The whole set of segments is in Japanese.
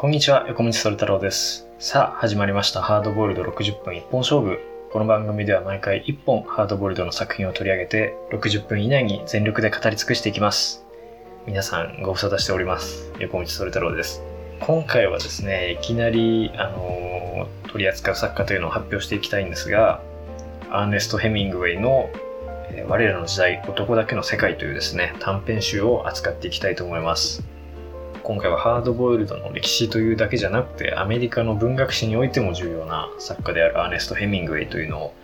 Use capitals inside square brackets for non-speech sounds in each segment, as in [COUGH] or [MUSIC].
こんにちは、横道それ太郎です。さあ、始まりました。ハードボイルド60分一本勝負。この番組では毎回1本ハードボイルドの作品を取り上げて、60分以内に全力で語り尽くしていきます。皆さん、ご無沙汰しております。横道それ太郎です。今回はですね、いきなり、あのー取り扱う作家というのを発表していきたいんですが、アーネスト・ヘミングウェイの、えー我らの時代、男だけの世界というですね、短編集を扱っていきたいと思います。今回はハードボイルドの歴史というだけじゃなくてアメリカの文学史においても重要な作家であるアーネスト・ヘミングウェイというのを、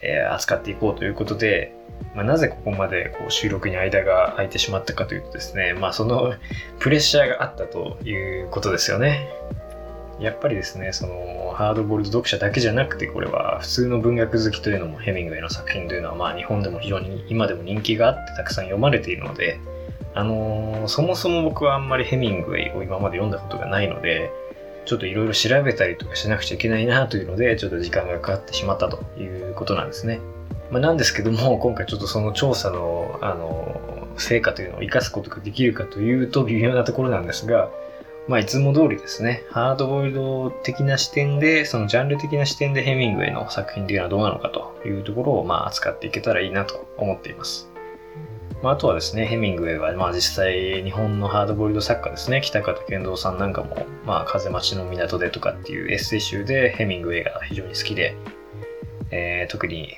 えー扱っていこうということで、まあ、なぜここまでこう収録に間が空いてしまったかというとですね、まあ、そのプレッシャーがあったということですよね。やっぱりですね、そのハードボイルド読者だけじゃなくて、これは普通の文学好きというのもヘミングウェイの作品というのは、まあ日本でも非常に今でも人気があってたくさん読まれているので、あのーそもそも僕はあんまりヘミングウェイを今まで読んだことがないので、ちょっといろいろ調べたりとかしなくちゃいけないなというので、ちょっと時間がかかってしまったということなんですね。まあ、なんですけども、[LAUGHS] 今回ちょっとその調査の、あのー成果というのを活かすことができるかというと微妙なところなんですが、まあ、いつも通りですね、ハードボイルド的な視点で、そのジャンル的な視点でヘミングウェイの作品というのはどうなのかというところを、まあ、扱っていけたらいいなと思っています。まあ、あとはですね、ヘミングウェイは、まあ、実際、日本のハードボイルド作家ですね、北方健三さんなんかも、まあ、風待ちの港でとかっていうエッセイ集でヘミングウェイが非常に好きで、えー特に、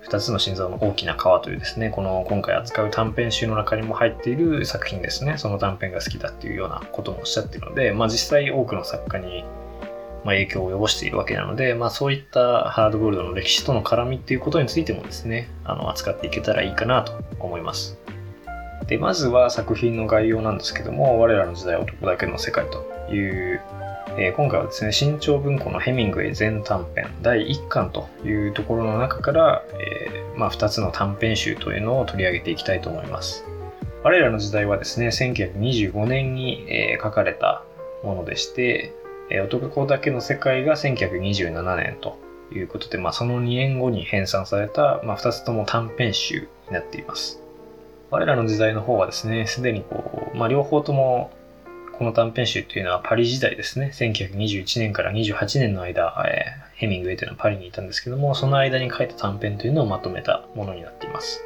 二つの心臓の大きな川というですね、この今回扱う短編集の中にも入っている作品ですね、その短編が好きだっていうようなこともおっしゃってるので、まあ実際多くの作家にまあ影響を及ぼしているわけなので、まあそういったハードボイルドの歴史との絡みっていうことについてもですね、あの扱っていけたらいいかなと思います。で、まずは作品の概要なんですけども、我らの時代男だけの世界という、えー今回はですね、新潮文庫のヘミングウェイ全短編第1巻というところの中から、えーまあ、2つの短編集というのを取り上げていきたいと思います。我らの時代はですね、1925年に、えー書かれたものでして、えー男だけの世界が1927年ということで、まあ、その2年後に編纂された、まあ、2つとも短編集になっています。我らの時代の方はですね、すでにこう、まあ、両方ともこの短編集というのはパリ時代ですね。1921年から28年の間、えーヘミングウェイというのはパリにいたんですけども、その間に書いた短編というのをまとめたものになっています。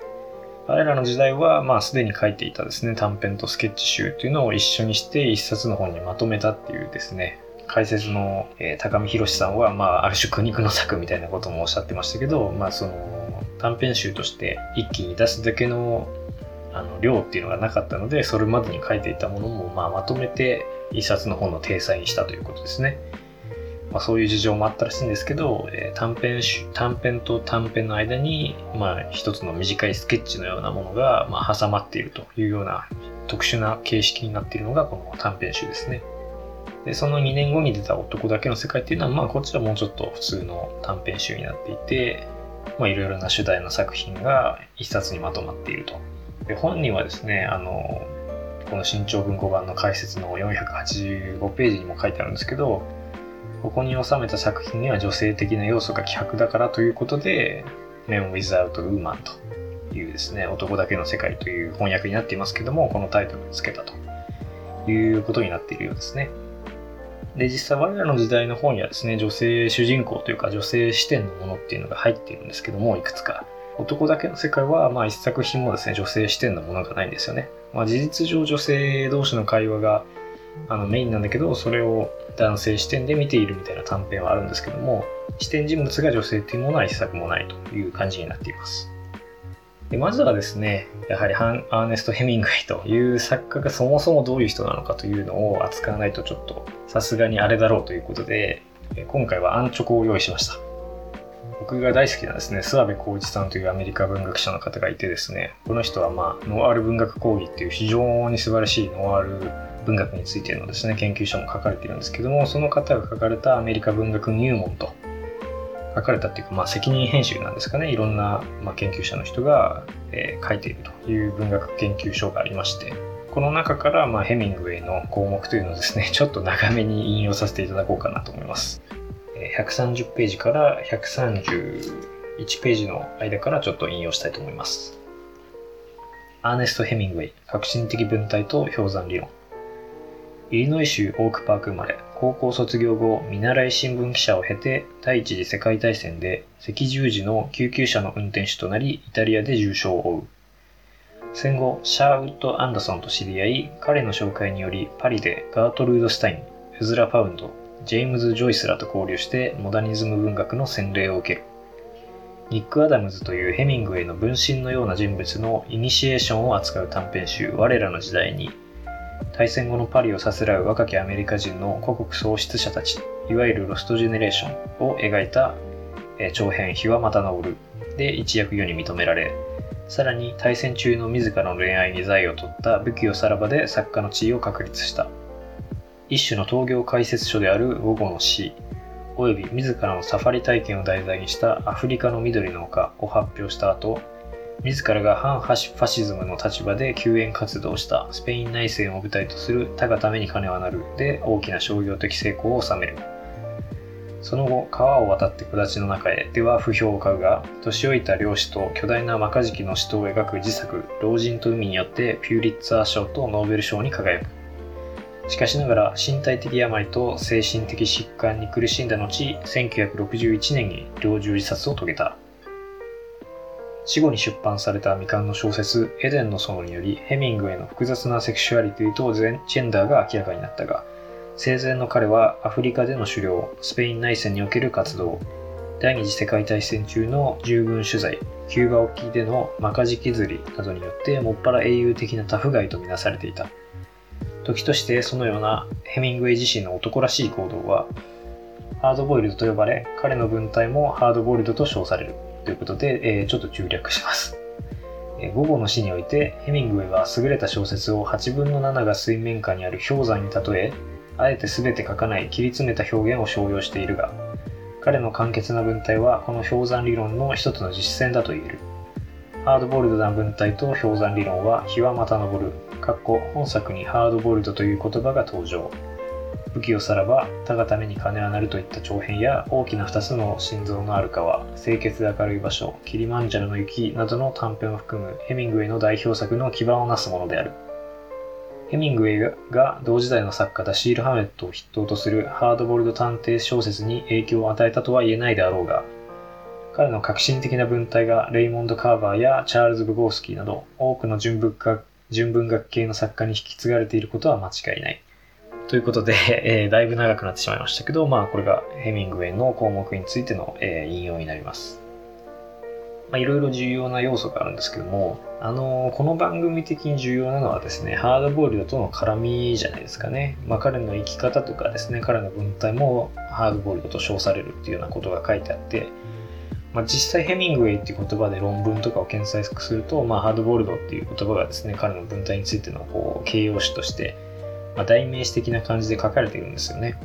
彼らの時代は、まあ、すでに書いていたですね、短編とスケッチ集というのを一緒にして一冊の本にまとめたっていうですね、解説の、えー高見博さんは、まあ、ある種苦肉の策みたいなこともおっしゃってましたけど、まあ、その、短編集として一気に出すだけのあの量っていうのがなかったので、それまでに書いていたものも、まあ、まとめて一冊の本の体裁にしたということですね。まあ、そういう事情もあったらしいんですけど、えー短編集短編と短編の間に、まあ、一つの短いスケッチのようなものが、まあ、挟まっているというような特殊な形式になっているのがこの短編集ですね。で、その2年後に出た男だけの世界っていうのは、まあ、こっちはもうちょっと普通の短編集になっていて、まあ、いろいろな主題の作品が一冊にまとまっていると。で、本にはですね、あの、この新潮文庫版の解説の485ページにも書いてあるんですけど、ここに収めた作品には女性的な要素が希薄だからということで、Men Without Woman というですね、男だけの世界という翻訳になっていますけども、このタイトルをつけたということになっているようですね。で、実際我らの時代の方にはですね、女性主人公というか女性視点のものっていうのが入っているんですけども、いくつか。男だけの世界は、まあ一作品もですね、女性視点のものがないんですよね。まあ事実上女性同士の会話があのメインなんだけど、それを男性視点で見ているみたいな短編はあるんですけども、視点人物が女性っていうものは一作もないという感じになっています。でまずはですね、やはりハンアーネスト・ヘミングウェイという作家がそもそもどういう人なのかというのを扱わないとちょっとさすがにあれだろうということで、今回はアンチョコを用意しました。僕が大好きなですね、諏訪部浩一さんというアメリカ文学者の方がいてですね、この人はまあ、ノワール文学講義っていう非常に素晴らしいノワール文学についてのですね、研究書も書かれているんですけども、その方が書かれたアメリカ文学入門と書かれたっていうか、まあ、責任編集なんですかね、いろんな、まあ、研究者の人が、えー書いているという文学研究書がありまして、この中から、まあ、ヘミングウェイの項目というのをですね、[LAUGHS] ちょっと長めに引用させていただこうかなと思います。えー130ページから131ページの間からちょっと引用したいと思います。アーネスト・ヘミングウェイ、革新的文体と氷山理論。イリノイ州オークパーク生まれ、高校卒業後、見習い新聞記者を経て、第一次世界大戦で赤十字の救急車の運転手となり、イタリアで重傷を負う。戦後、シャーウッド・アンダソンと知り合い、彼の紹介によりパリでガートルード・スタイン、エズラ・パウンド、ジェームズ・ジョイスらと交流してモダニズム文学の洗礼を受ける。ニック・アダムズというヘミングウェイの分身のような人物のイニシエーションを扱う短編集「我らの時代」に大戦後のパリをさすらう若きアメリカ人の故国喪失者たちいわゆるロストジェネレーションを描いた長編「日はまた昇る」で一躍世に認められさらに大戦中の自らの恋愛に材を取った武器よさらばで作家の地位を確立した。一種の闘業解説書である午後の詩および自らのサファリ体験を題材にしたアフリカの緑の丘を発表した後、自らが反ファシズムの立場で救援活動したスペイン内戦を舞台とする他がために金はなるで大きな商業的成功を収める。その後、川を渡って木立の中へでは不評を買うが、年老いた漁師と巨大なマカジキの死闘を描く自作、老人と海によってピューリッツァー賞とノーベル賞に輝く。しかしながら身体的病と精神的疾患に苦しんだ後、1961年に猟銃自殺を遂げた。死後に出版された未完の小説、エデンの園により、ヘミングへの複雑なセクシュアリティとジェンダーが明らかになったが、生前の彼はアフリカでの狩猟、スペイン内戦における活動、第二次世界大戦中の従軍取材、キューバ沖でのマカジキ釣りなどによってもっぱら英雄的なタフガイとみなされていた。時としてそのようなヘミングウェイ自身の男らしい行動は、ハードボイルドと呼ばれ、彼の文体もハードボイルドと称されるということで、えー、ちょっと中略します。え、午後の詩において、ヘミングウェイは優れた小説を8分の7が水面下にある氷山に例え、あえて全て書かない切り詰めた表現を商用しているが、彼の簡潔な文体はこの氷山理論の一つの実践だと言える。ハードボイルドな文体と氷山理論は日はまた昇るかっこ本作にハードボイルドという言葉が登場。武器をさらば、他がために金はなるといった長編や大きな2つの心臓のある川、清潔で明るい場所、キリマンジャロの雪などの短編を含むヘミングウェイの代表作の基盤をなすものである。ヘミングウェイが同時代の作家ダシール・ハメットを筆頭とするハードボイルド探偵小説に影響を与えたとは言えないであろうが、彼の革新的な文体がレイモンド・カーバーやチャールズ・ブゴースキーなど多くの純文学純文学系の作家に引き継がれていることは間違いない。ということで、[LAUGHS] えー、だいぶ長くなってしまいましたけど、まあこれがヘミングウェイの項目についての、えー、引用になります。まあいろいろ重要な要素があるんですけども、あのー、この番組的に重要なのはですね、ハードボイルドとの絡みじゃないですかね。まあ彼の生き方とかですね、彼の文体もハードボイルドと称されるっていうようなことが書いてあって、まあ、実際ヘミングウェイっていう言葉で論文とかを検索すると、まあ、ハードボールドっていう言葉がですね、彼の文体についてのこう形容詞として、まあ、代名詞的な感じで書かれているんですよね。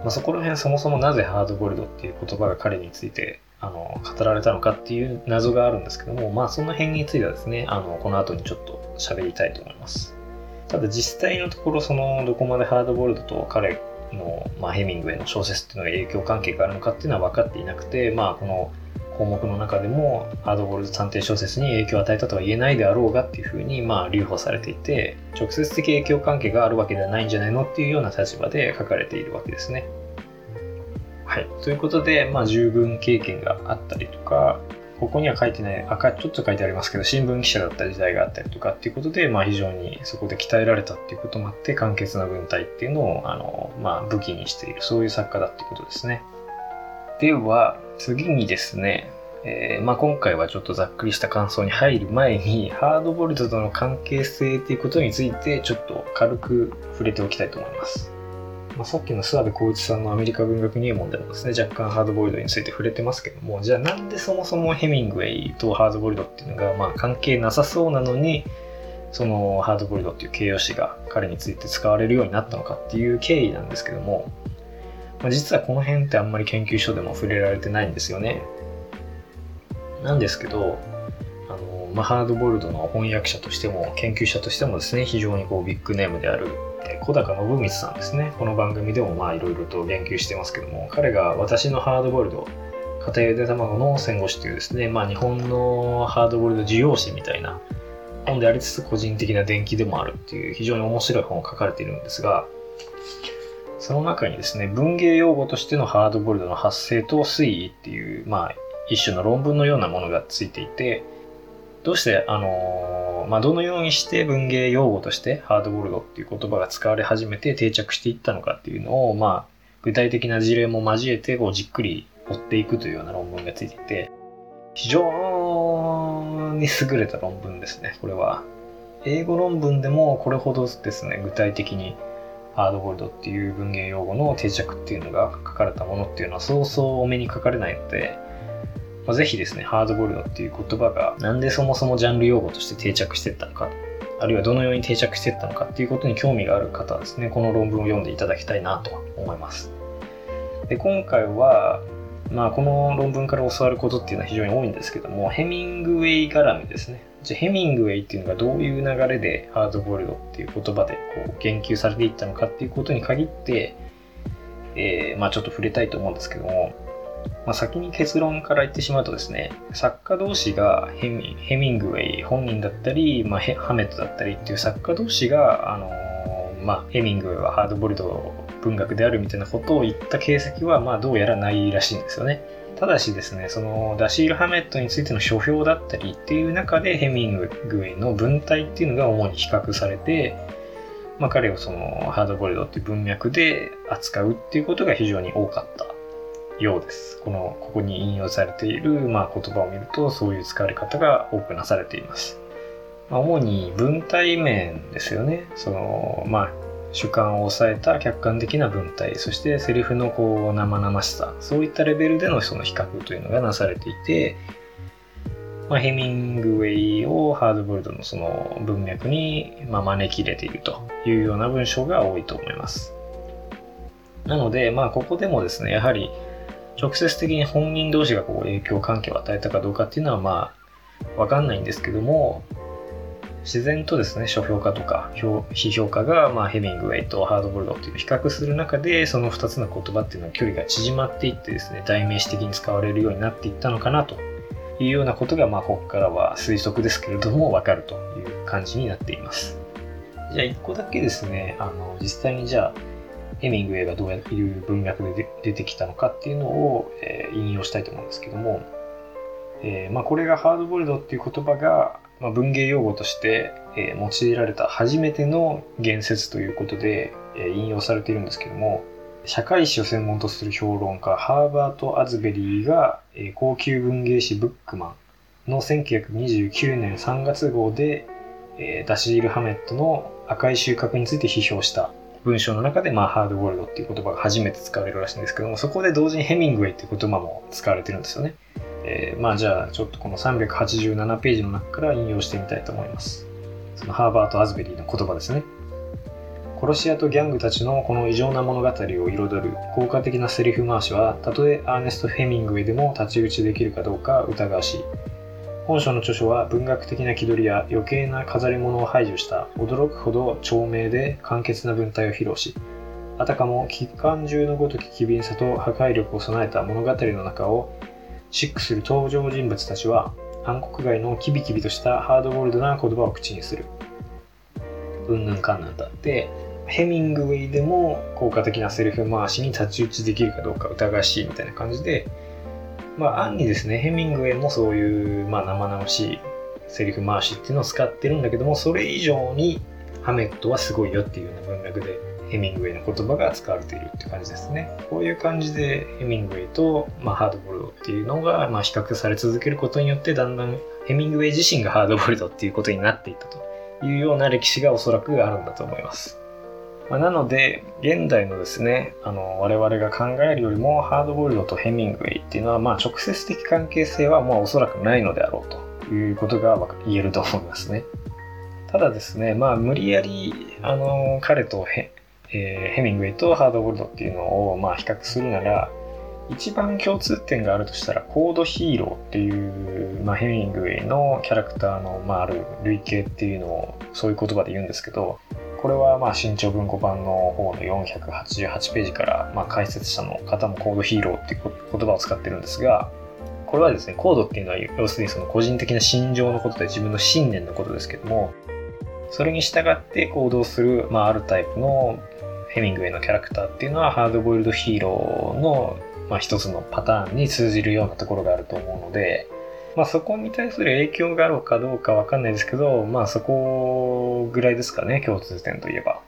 まあ、そこら辺そもそもなぜハードボールドっていう言葉が彼についてあの語られたのかっていう謎があるんですけども、まあその辺についてはですね、あのこの後にちょっと喋りたいと思います。ただ実際のところそのどこまでハードボールドと彼の、まあ、ヘミングウェイの小説っていうのが影響関係があるのかっていうのは分かっていなくて、まあこの項目の中でもハードボールズ探偵小説に影響を与えたとは言えないであろうがっていうふうにまあ留保されていて直接的影響関係があるわけではないんじゃないのっていうような立場で書かれているわけですね。はい。ということで、まあ、従軍経験があったりとか、ここには書いてない、赤ちょっと書いてありますけど、新聞記者だった時代があったりとかっていうことで、まあ非常にそこで鍛えられたっていうこともあって、簡潔な文体っていうのを、あの、まあ武器にしている、そういう作家だっていうことですね。では、次にですね、えー、まあ、今回はちょっとざっくりした感想に入る前に、ハードボルトとの関係性っていうことについて、ちょっと軽く触れておきたいと思います。まあ、さっきの諏訪部浩一さんのアメリカ文学入門でもですね、若干ハードボイルドについて触れてますけども、じゃあなんでそもそもヘミングウェイとハードボイルドっていうのが、まあ、関係なさそうなのに、そのハードボイルドっていう形容詞が彼について使われるようになったのかっていう経緯なんですけども、まあ、実はこの辺ってあんまり研究所でも触れられてないんですよね。なんですけど、あのまあ、ハードボイルドの翻訳者としても研究者としてもですね非常にこうビッグネームである小高信光さんですねこの番組でもまあいろいろと言及してますけども彼が私のハードボイルド家庭ゆで卵の戦後史というですね、まあ、日本のハードボイルド需要史みたいな本でありつつ個人的な伝記でもあるっていう非常に面白い本を書かれているんですがその中にですね、文芸用語としてのハードボイルドの発生と推移っていう、まあ、一種の論文のようなものがついていて、どうして、あのー、まあ、どのようにして文芸用語としてハードボイルドっていう言葉が使われ始めて定着していったのかっていうのを、まあ、具体的な事例も交えて、こう、じっくり追っていくというような論文がついていて、非常に優れた論文ですね、これは。英語論文でもこれほどですね、具体的にハードボイルドっていう文芸用語の定着っていうのが書かれたものっていうのはそうそうお目にかかれないので、まあ、ぜひですね、ハードボイルドっていう言葉がなんでそもそもジャンル用語として定着していったのか、あるいはどのように定着していったのかっていうことに興味がある方はですね、この論文を読んでいただきたいなと思います。で今回は、まあ、この論文から教わることっていうのは非常に多いんですけども、ヘミングウェイ絡みですね。じゃヘミングウェイっていうのがどういう流れでハードボイルドっていう言葉でこう言及されていったのかっていうことに限って、えー、まあちょっと触れたいと思うんですけども、まあ、先に結論から言ってしまうとですね、作家同士がヘミヘミングウェイ本人だったり、まあ、ハメットだったりっていう作家同士が、あのー、まあ、ヘミングウェイはハードボイルド文学であるみたいなことを言った形跡は、まあ、どうやらないらしいんですよね。ただしですね、そのダシール・ハメットについての書評だったりっていう中でヘミングウェイの文体っていうのが主に比較されて、まあ、彼をそのハードボイルドっていう文脈で扱うっていうことが非常に多かったようです。この、ここに引用されている、まあ、言葉を見ると、そういう使われ方が多くなされています。ま、主に文体面ですよね。その、まあ、主観を抑えた客観的な文体、そしてセリフのこう生々しさ、そういったレベルでのその比較というのがなされていて、まあ、ヘミングウェイをハードボイルドのその文脈に、ま、招き入れているというような文章が多いと思います。なので、まあ、ここでもですね、やはり直接的に本人同士がこう影響関係を与えたかどうかっていうのはまあわかんないんですけども自然とですね書評家とか批評家が、まあ、ヘミングウェイとハードボルドっていう比較する中でその2つの言葉っていうのは距離が縮まっていってですね代名詞的に使われるようになっていったのかなというようなことが、まあ、ここからは推測ですけれどもわかるという感じになっています。じゃあ1個だけですねあの実際にじゃあヘミングウェイがどういう文脈で出てきたのかっていうのを、えー、引用したいと思うんですけども、えー、まあ、これがハードボルドっていう言葉が、まあ、文芸用語として、えー、用いられた初めての言説ということで、え引用されているんですけども社会史を専門とする評論家ハーバート・アズベリーが、え高級文芸誌ブックマンの1929年3月号で、えダシール・ハメットの赤い収穫について批評した文章の中で、まあ、ハードボイルドっていう言葉が初めて使われるらしいんですけども、そこで同時にヘミングウェイっていう言葉も使われてるんですよね。えー、まあじゃあ、ちょっとこの387ページの中から引用してみたいと思います。そのハーバート・アズベリーの言葉ですね。殺し屋とギャングたちのこの異常な物語を彩る効果的なセリフ回しは、たとえアーネスト・ヘミングウェイでも太刀打ちできるかどうか疑わしい。本書の著書は文学的な気取りや余計な飾り物を排除した驚くほど長命で簡潔な文体を披露し、あたかも機関銃のごとき機敏さと破壊力を備えた物語の中をシックする登場人物たちは暗黒街のキビキビとしたハードボールドな言葉を口にする。うんぬんかんぬんだって、ヘミングウェイでも効果的なセリフ回しに太刀打ちできるかどうか疑わしいみたいな感じで、まあ、暗にですね、ヘミングウェイもそういう、まあ、生々しいセリフ回しっていうのを使ってるんだけども、それ以上にハメットはすごいよっていうような文脈でヘミングウェイの言葉が使われているって感じですね。こういう感じでヘミングウェイと、まあ、ハードボルドっていうのが、まあ、比較され続けることによって、だんだんヘミングウェイ自身がハードボルドっていうことになっていったというような歴史がおそらくあるんだと思います。まあ、なので、現代のですね、あの、我々が考えるよりも、ハードボイルドとヘミングウェイっていうのは、まあ、直接的関係性は、まあ、おそらくないのであろうということが言えると思いますね。ただですね、まあ、無理やり、あの、彼とヘ,、えー、ヘミングウェイとハードボイルドっていうのを、まあ、比較するなら、一番共通点があるとしたら、コードヒーローっていう、まあ、ヘミングウェイのキャラクターの、まあ、ある類型っていうのを、そういう言葉で言うんですけど、これはまあ新潮文庫版の方の488ページから、まあ、解説者の方もコードヒーローっていう言葉を使ってるんですが、これはですね、コードっていうのは要するにその個人的な心情のことで自分の信念のことですけども、それに従って行動する、まあ、あるタイプのヘミングウェイのキャラクターっていうのはハードボイルドヒーローの、まあ、一つのパターンに通じるようなところがあると思うので、まあ、そこに対する影響があるかどうかわかんないですけど、まあ、そこぐらいですかね、共通点といえば。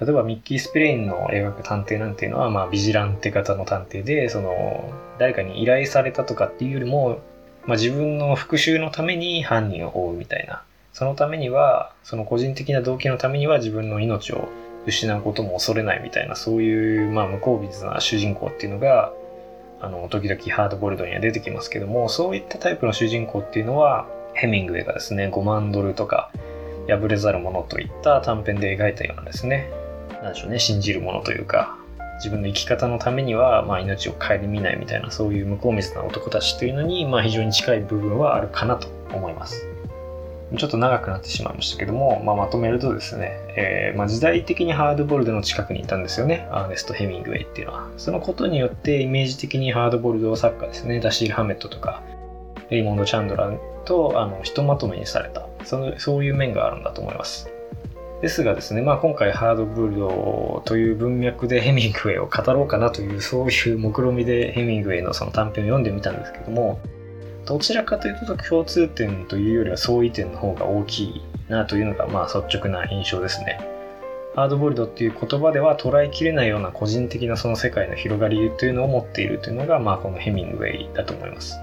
例えばミッキー・スピレインの描く探偵なんていうのは、まあ、ビジランテ型の探偵で、その、誰かに依頼されたとかっていうよりも、まあ、自分の復讐のために犯人を追うみたいな。そのためには、その個人的な動機のためには自分の命を失うことも恐れないみたいな、そういう、まあ、無口筆な主人公っていうのが、あの、時々ハードボルドには出てきますけども、そういったタイプの主人公っていうのは、ヘミングウェイがですね、5万ドルとか、破れざる者といった短編で描いたようなですね、なんでしょうね、信じるものというか、自分の生き方のためには、まあ、命を顧みないみたいな、そういう無効密な男たちというのに、まあ、非常に近い部分はあるかなと思います。ちょっと長くなってしまいましたけども、まあ、まとめるとですね、えー、まあ、時代的にハードボイルドの近くにいたんですよね、アーネスト・ヘミングウェイっていうのは。そのことによってイメージ的にハードボイルド作家ですね、ダシール・ハメットとか、レイモンド・チャンドラーとあのひとまとめにされたその、そういう面があるんだと思います。ですがですね、まあ、今回ハードボイルドという文脈でヘミングウェイを語ろうかなというそういう目論みでヘミングウェイのその短編を読んでみたんですけどもどちらかというと共通点というよりは相違点の方が大きいなというのがまあ率直な印象ですね。ハードボイルドっていう言葉では捉えきれないような個人的なその世界の広がりというのを持っているというのがまあこのヘミングウェイだと思います。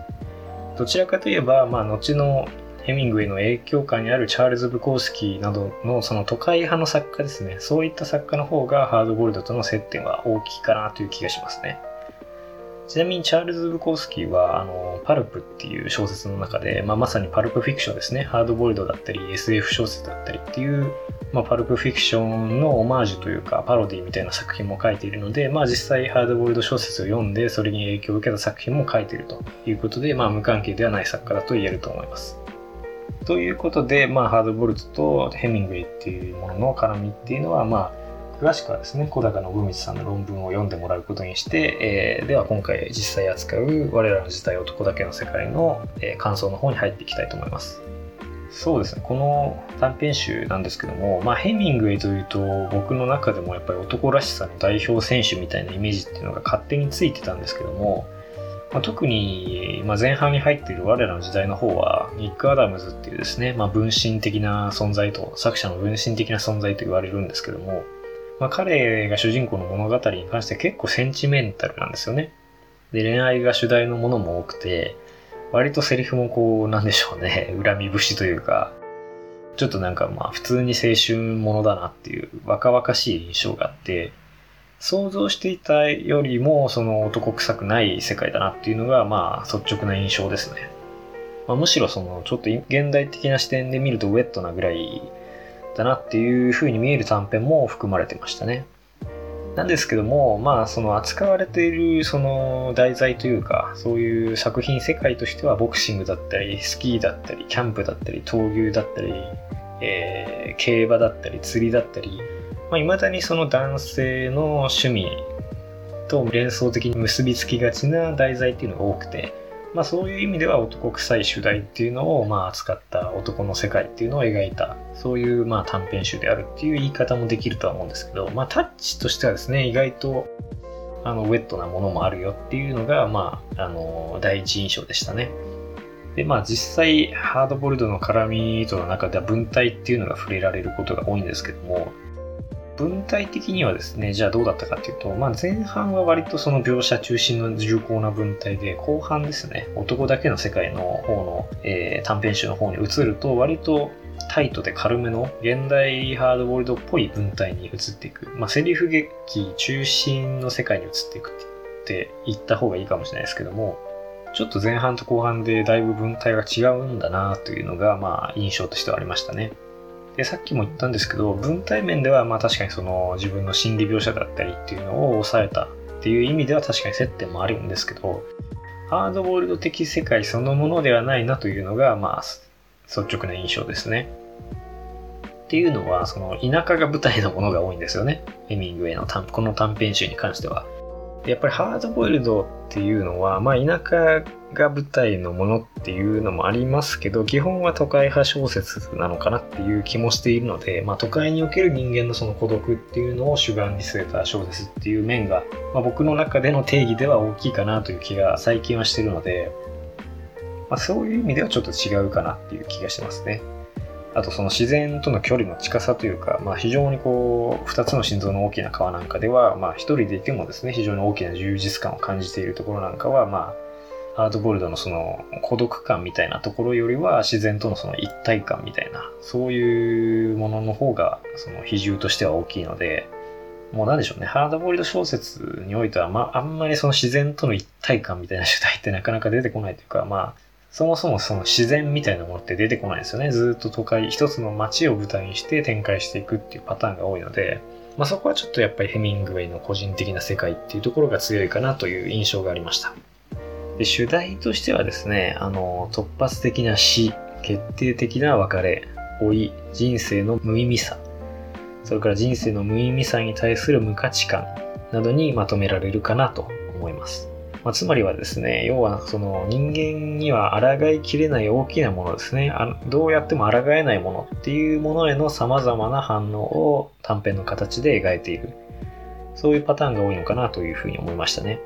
どちらかといえばまあ後のヘミングウェイの影響下にあるチャールズ・ブコースキーなどのその都会派の作家ですね。そういった作家の方がハードボイルドとの接点は大きいかなという気がしますね。ちなみにチャールズ・ブコースキーは、あの、パルプっていう小説の中で、まあ、まさにパルプフィクションですね。ハードボイルドだったり、SF 小説だったりっていう、まあ、パルプフィクションのオマージュというか、パロディみたいな作品も書いているので、まあ、実際ハードボイルド小説を読んで、それに影響を受けた作品も書いているということで、まあ、無関係ではない作家だと言えると思います。ということで、まあ、ハードボルトとヘミングウェイっていうものの絡みっていうのは、まあ、詳しくはですね、小高信光さんの論文を読んでもらうことにして、えー、では今回実際扱う我らの時代男だけの世界の、えー、感想の方に入っていきたいと思います。そうですね、この短編集なんですけども、まあ、ヘミングウェイというと僕の中でもやっぱり男らしさの代表選手みたいなイメージっていうのが勝手についてたんですけども、まあ、特に、まあ、前半に入っている我らの時代の方は、ニック・アダムズっていうですね、まあ、分身的な存在と、作者の分身的な存在と言われるんですけども、まあ、彼が主人公の物語に関して結構センチメンタルなんですよね。で、恋愛が主題のものも多くて、割とセリフもこう、なんでしょうね、[LAUGHS] 恨み節というか、ちょっとなんかまあ普通に青春ものだなっていう若々しい印象があって、想像していたよりもその男臭くない世界だなっていうのがまあ率直な印象ですね。まあ、むしろそのちょっと現代的な視点で見るとウェットなぐらいだなっていう風に見える短編も含まれてましたね。なんですけども、まあ、その扱われているその題材というか、そういう作品世界としては、ボクシングだったり、スキーだったり、キャンプだったり、闘牛だったり、えー、競馬だったり、釣りだったり、まあ、未だにその男性の趣味と連想的に結びつきがちな題材っていうのが多くて、まあ、そういう意味では男臭い主題っていうのをまあ扱った男の世界っていうのを描いたそういうまあ短編集であるっていう言い方もできるとは思うんですけど、まあ、タッチとしてはですね意外とあのウェットなものもあるよっていうのが、まあ、あの第一印象でしたね。でまあ実際ハードボルドの絡みとの中では文体っていうのが触れられることが多いんですけども文体的にはですね、じゃあどうだったかっていうと、まあ、前半は割とその描写中心の重厚な文体で、後半ですね、男だけの世界の方の、えー、短編集の方に移ると、割とタイトで軽めの現代ハードボールドっぽい文体に移っていく。まあ、セリフ劇中心の世界に移っていくって言った方がいいかもしれないですけども、ちょっと前半と後半でだいぶ文体が違うんだなというのが、まあ、印象としてはありましたね。で、さっきも言ったんですけど、文体面ではまあ確かにその自分の心理描写だったりっていうのを抑えたっていう意味では確かに接点もあるんですけど、ハードボールド的世界そのものではないなというのが、まあ、率直な印象ですね。っていうのは、その田舎が舞台のものが多いんですよね。ヘミングウェイのこの短編集に関しては。やっぱりハードボイルドっていうのは、まあ、田舎が舞台のものっていうのもありますけど基本は都会派小説なのかなっていう気もしているので、まあ、都会における人間のその孤独っていうのを主眼に据えた小説っていう面が、まあ、僕の中での定義では大きいかなという気が最近はしてるので、まあ、そういう意味ではちょっと違うかなっていう気がしますね。あとその自然との距離の近さというか、まあ、非常にこう2つの心臓の大きな川なんかでは、まあ、1人でいてもですね非常に大きな充実感を感じているところなんかは、まあ、ハードボイルドのその孤独感みたいなところよりは自然とのその一体感みたいなそういうものの方がその比重としては大きいのでもうなんでしょうねハードボイルド小説においては、まあ、あんまりその自然との一体感みたいな主題ってなかなか出てこないというかまあそもそもその自然みたいなものって出てこないですよね。ずっと都会、一つの街を舞台にして展開していくっていうパターンが多いので、まあ、そこはちょっとやっぱりヘミングウェイの個人的な世界っていうところが強いかなという印象がありました。で主題としてはですね、あの、突発的な死、決定的な別れ、老い、人生の無意味さ、それから人生の無意味さに対する無価値観などにまとめられるかなと思います。まあ、つまりはですね、要はその人間には抗いきれない大きなものですねあ、どうやっても抗えないものっていうものへの様々な反応を短編の形で描いている。そういうパターンが多いのかなというふうに思いましたね。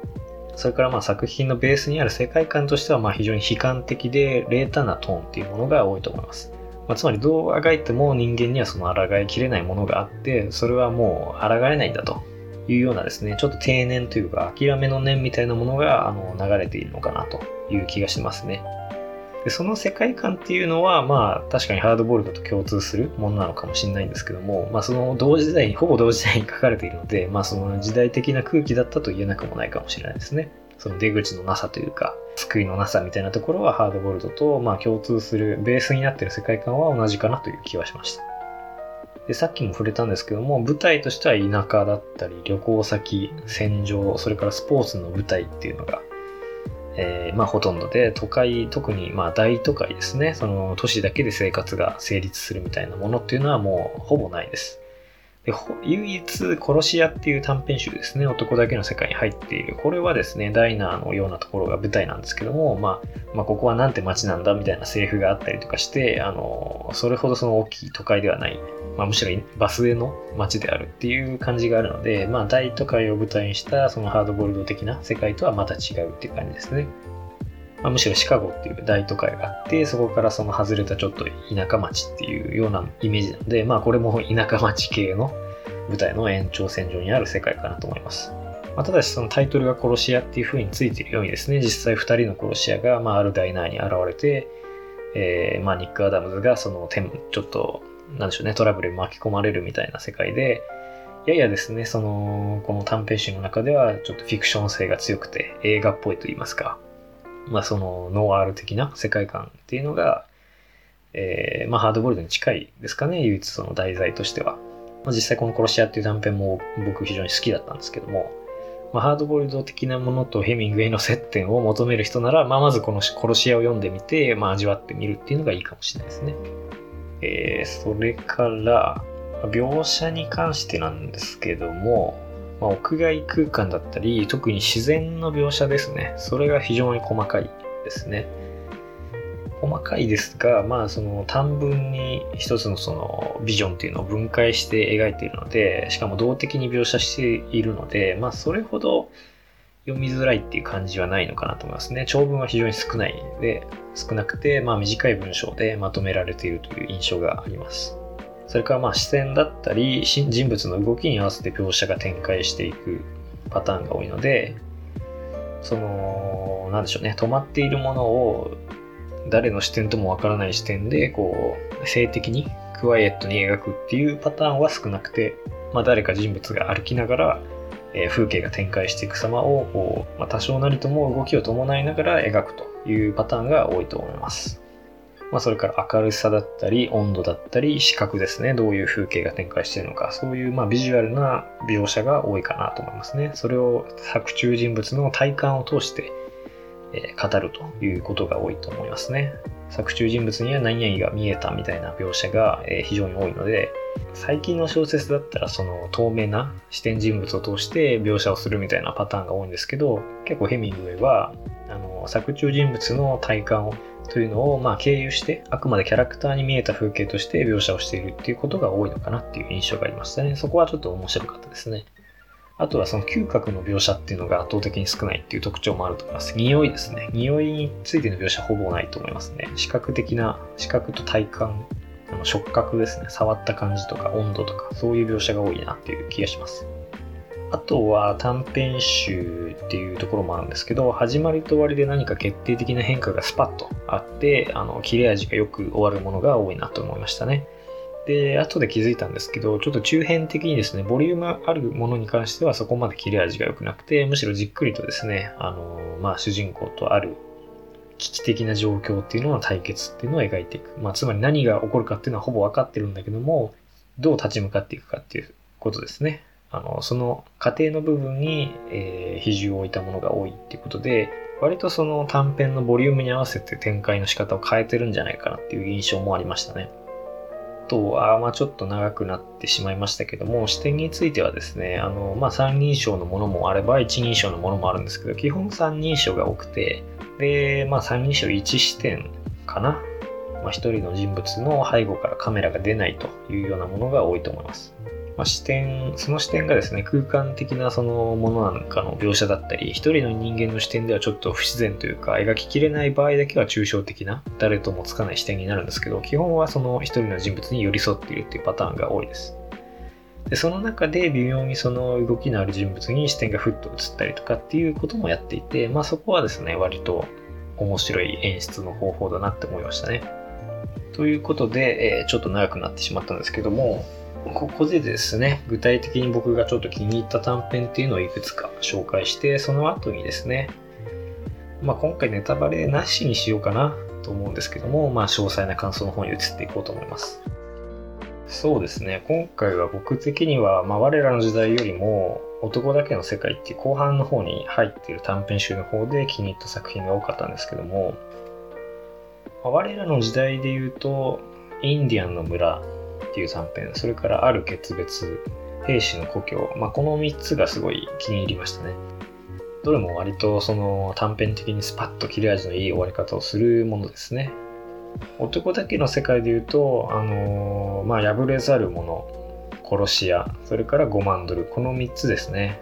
それからまあ作品のベースにある世界観としてはまあ非常に悲観的で冷淡なトーンっていうものが多いと思います。まあ、つまりどうあがいても人間にはその抗いきれないものがあって、それはもう抗えないんだと。いうようなですね、ちょっと定年というか諦めの念みたいなものがあの流れているのかなという気がしますね。でその世界観っていうのは、まあ確かにハードボールドと共通するものなのかもしれないんですけども、まあその同時代に、ほぼ同時代に書かれているので、まあその時代的な空気だったと言えなくもないかもしれないですね。その出口のなさというか、救いのなさみたいなところはハードボールドと、まあ共通するベースになっている世界観は同じかなという気はしました。で、さっきも触れたんですけども、舞台としては田舎だったり、旅行先、戦場、それからスポーツの舞台っていうのが、えー、まあほとんどで、都会、特にまあ大都会ですね、その都市だけで生活が成立するみたいなものっていうのはもうほぼないです。で唯一、殺し屋っていう短編集ですね、男だけの世界に入っている。これはですね、ダイナーのようなところが舞台なんですけども、まあ、まあ、ここはなんて街なんだみたいなセリフがあったりとかして、あの、それほどその大きい都会ではない、まあ、むしろバスへの街であるっていう感じがあるので、まあ、大都会を舞台にしたそのハードボイルド的な世界とはまた違うっていう感じですね。まあ、むしろシカゴっていう大都会があって、そこからその外れたちょっと田舎町っていうようなイメージなので、まあこれも田舎町系の舞台の延長線上にある世界かなと思います。まあ、ただしそのタイトルが殺し屋っていう風についているようにですね、実際2人の殺し屋が、まあ、あるダイナーに現れて、えー、まあ、ニック・アダムズがそのちょっと、なんでしょうね、トラブルに巻き込まれるみたいな世界で、ややですね、その、この短編集の中ではちょっとフィクション性が強くて映画っぽいと言いますか、まあそのノワール的な世界観っていうのが、えー、まあハードボールドに近いですかね、唯一その題材としては。まあ、実際この殺し屋っていう短編も僕非常に好きだったんですけども、まあ、ハードボイルド的なものとヘミングウェイの接点を求める人なら、まあ、まずこの殺し屋を読んでみて、まあ、味わってみるっていうのがいいかもしれないですね。えー、それから、描写に関してなんですけども、まあ、屋外空間だったり、特に自然の描写ですね。それが非常に細かいですね。細かいですが、まあ、その短文に一つのそのビジョンっていうのを分解して描いているので、しかも動的に描写しているので、まあ、それほど読みづらいっていう感じはないのかなと思いますね。長文は非常に少ないで、少なくて、まあ、短い文章でまとめられているという印象があります。それからまあ視線だったり、人物の動きに合わせて描写が展開していくパターンが多いので、その、なんでしょうね、止まっているものを誰の視点ともわからない視点で、こう、性的にクワイエットに描くっていうパターンは少なくて、まあ、誰か人物が歩きながら、え、風景が展開していく様を、こう、まあ、多少なりとも動きを伴いながら描くというパターンが多いと思います。まあ、それから明るさだったり、温度だったり、視覚ですね。どういう風景が展開しているのか、そういうまあビジュアルな描写が多いかなと思いますね。それを作中人物の体感を通してえ語るということが多いと思いますね。作中人物には何々が見えたみたいな描写が、え非常に多いので、最近の小説だったらその透明な視点人物を通して描写をするみたいなパターンが多いんですけど結構ヘミングウェイはあの作中人物の体感をというのをまあ経由してあくまでキャラクターに見えた風景として描写をしているっていうことが多いのかなっていう印象がありましたねそこはちょっと面白かったですねあとはその嗅覚の描写っていうのが圧倒的に少ないっていう特徴もあると思います。匂いですね。匂いについての描写ほぼないと思いますね。視覚的な、視覚と体感あの触覚ですね。触った感じとか温度とか、そういう描写が多いなっていう気がします。あとは短編集っていうところもあるんですけど、始まりと終わりで何か決定的な変化がスパッとあって、あの、切れ味がよく終わるものが多いなと思いましたね。で、後で気づいたんですけど、ちょっと中編的にですね、ボリュームあるものに関してはそこまで切れ味が良くなくて、むしろじっくりとですね、あの、まあ、主人公とある危機的な状況っていうのの対決っていうのを描いていく。まあ、つまり何が起こるかっていうのはほぼ分かってるんだけども、どう立ち向かっていくかっていうことですね。あの、その過程の部分に、えー、比重を置いたものが多いっていうことで、割とその短編のボリュームに合わせて展開の仕方を変えてるんじゃないかなっていう印象もありましたね。とは、まあ、ちょっと長くなってしまいましたけども、視点についてはですね、あの、まあ、三人称のものもあれば、一人称のものもあるんですけど、基本三人称が多くて、で、まあ、三人称一視点かな。まあ、一人の人物の背後からカメラが出ないというようなものが多いと思います。まあ、視点、その視点がですね、空間的なそのものなんかの描写だったり、一人の人間の視点ではちょっと不自然というか、描ききれない場合だけは抽象的な、誰ともつかない視点になるんですけど、基本はその一人の人物に寄り添っているっていうパターンが多いです。でその中で微妙にその動きのある人物に視点がふっと映ったりとかっていうこともやっていて、まあそこはですね、割と面白い演出の方法だなって思いましたね。ということで、えー、ちょっと長くなってしまったんですけども、ここでですね、具体的に僕がちょっと気に入った短編っていうのをいくつか紹介して、その後にですね、まあ、今回ネタバレなしにしようかなと思うんですけども、まあ、詳細な感想の方に移っていこうと思います。そうですね、今回は僕的には、まあ、我らの時代よりも、男だけの世界って後半の方に入っている短編集の方で気に入った作品が多かったんですけども、ま、我らの時代で言うと、インディアンの村っていう短編、それからある決別、兵士の故郷、まあ、この3つがすごい気に入りましたね。どれも割とその短編的にスパッと切れ味のいい終わり方をするものですね。男だけの世界で言うと、あのー、まあ、破れざる者、殺し屋、それから5万ドル、この3つですね。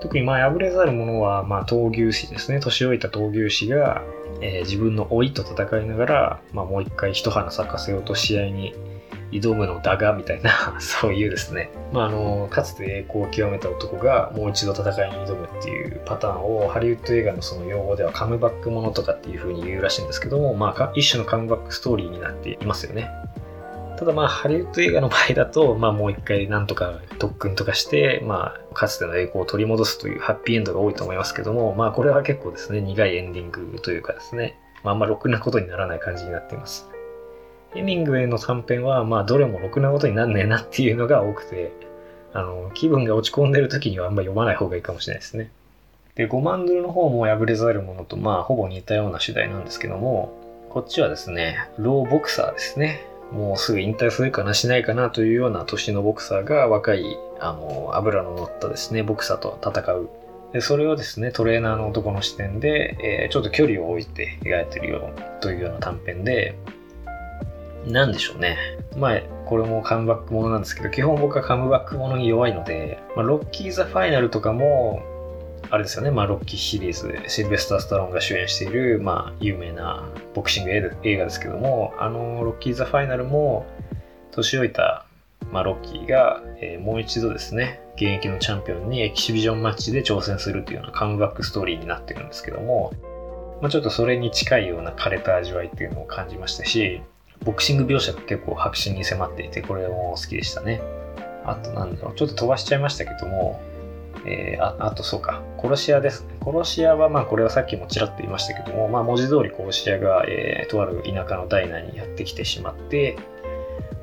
特にまあ破れざる者は、まあ、闘牛士ですね。年老いた闘牛士が、えー、自分の老いと戦いながら、まあ、もう一回一花咲かせようと試合に挑むのだが、みたいな、[LAUGHS] そういうですね、まあ、あの、かつて栄光を極めた男がもう一度戦いに挑むっていうパターンを、ハリウッド映画のその用語ではカムバックものとかっていう風に言うらしいんですけども、まあ、一種のカムバックストーリーになっていますよね。ただまあ、ハリウッド映画の場合だと、まあもう一回なんとか特訓とかして、まあ、かつての栄光を取り戻すというハッピーエンドが多いと思いますけども、まあこれは結構ですね、苦いエンディングというかですね、まああんまろくなことにならない感じになっています。ヘミングウェイの短編は、まあ、どれもろくなことになんねえなっていうのが多くて、あの、気分が落ち込んでる時にはあんま読まない方がいいかもしれないですね。で、5万ドルの方も破れざるものと、まあ、ほぼ似たような主題なんですけども、こっちはですね、ローボクサーですね。もうすぐ引退するかなしないかなというような年のボクサーが若い、あの、油の乗ったですね、ボクサーと戦う。で、それをですね、トレーナーの男の視点で、えー、ちょっと距離を置いて描いてるよというような短編で、なんでしょうね。まあ、これもカムバックものなんですけど、基本僕はカムバックものに弱いので、まあ、ロッキー・ザ・ファイナルとかも、あれですよね、まあ、ロッキーシリーズでシルベスター・スタロンが主演している、まあ、有名なボクシング映画ですけども、あの、ロッキー・ザ・ファイナルも、年老いた、まあ、ロッキーが、えー、もう一度ですね、現役のチャンピオンにエキシビジョンマッチで挑戦するというようなカムバックストーリーになってるんですけども、まあ、ちょっとそれに近いような枯れた味わいっていうのを感じましたし、ボクシング描写が結構白真に迫っていて、これも好きでしたね。あとなんだろう、ちょっと飛ばしちゃいましたけども、えー、ああとそうか、殺し屋ですね。殺し屋は、まあこれはさっきもちらっと言いましたけども、まあ文字通り殺し屋が、えー、とある田舎のダイナにやってきてしまって、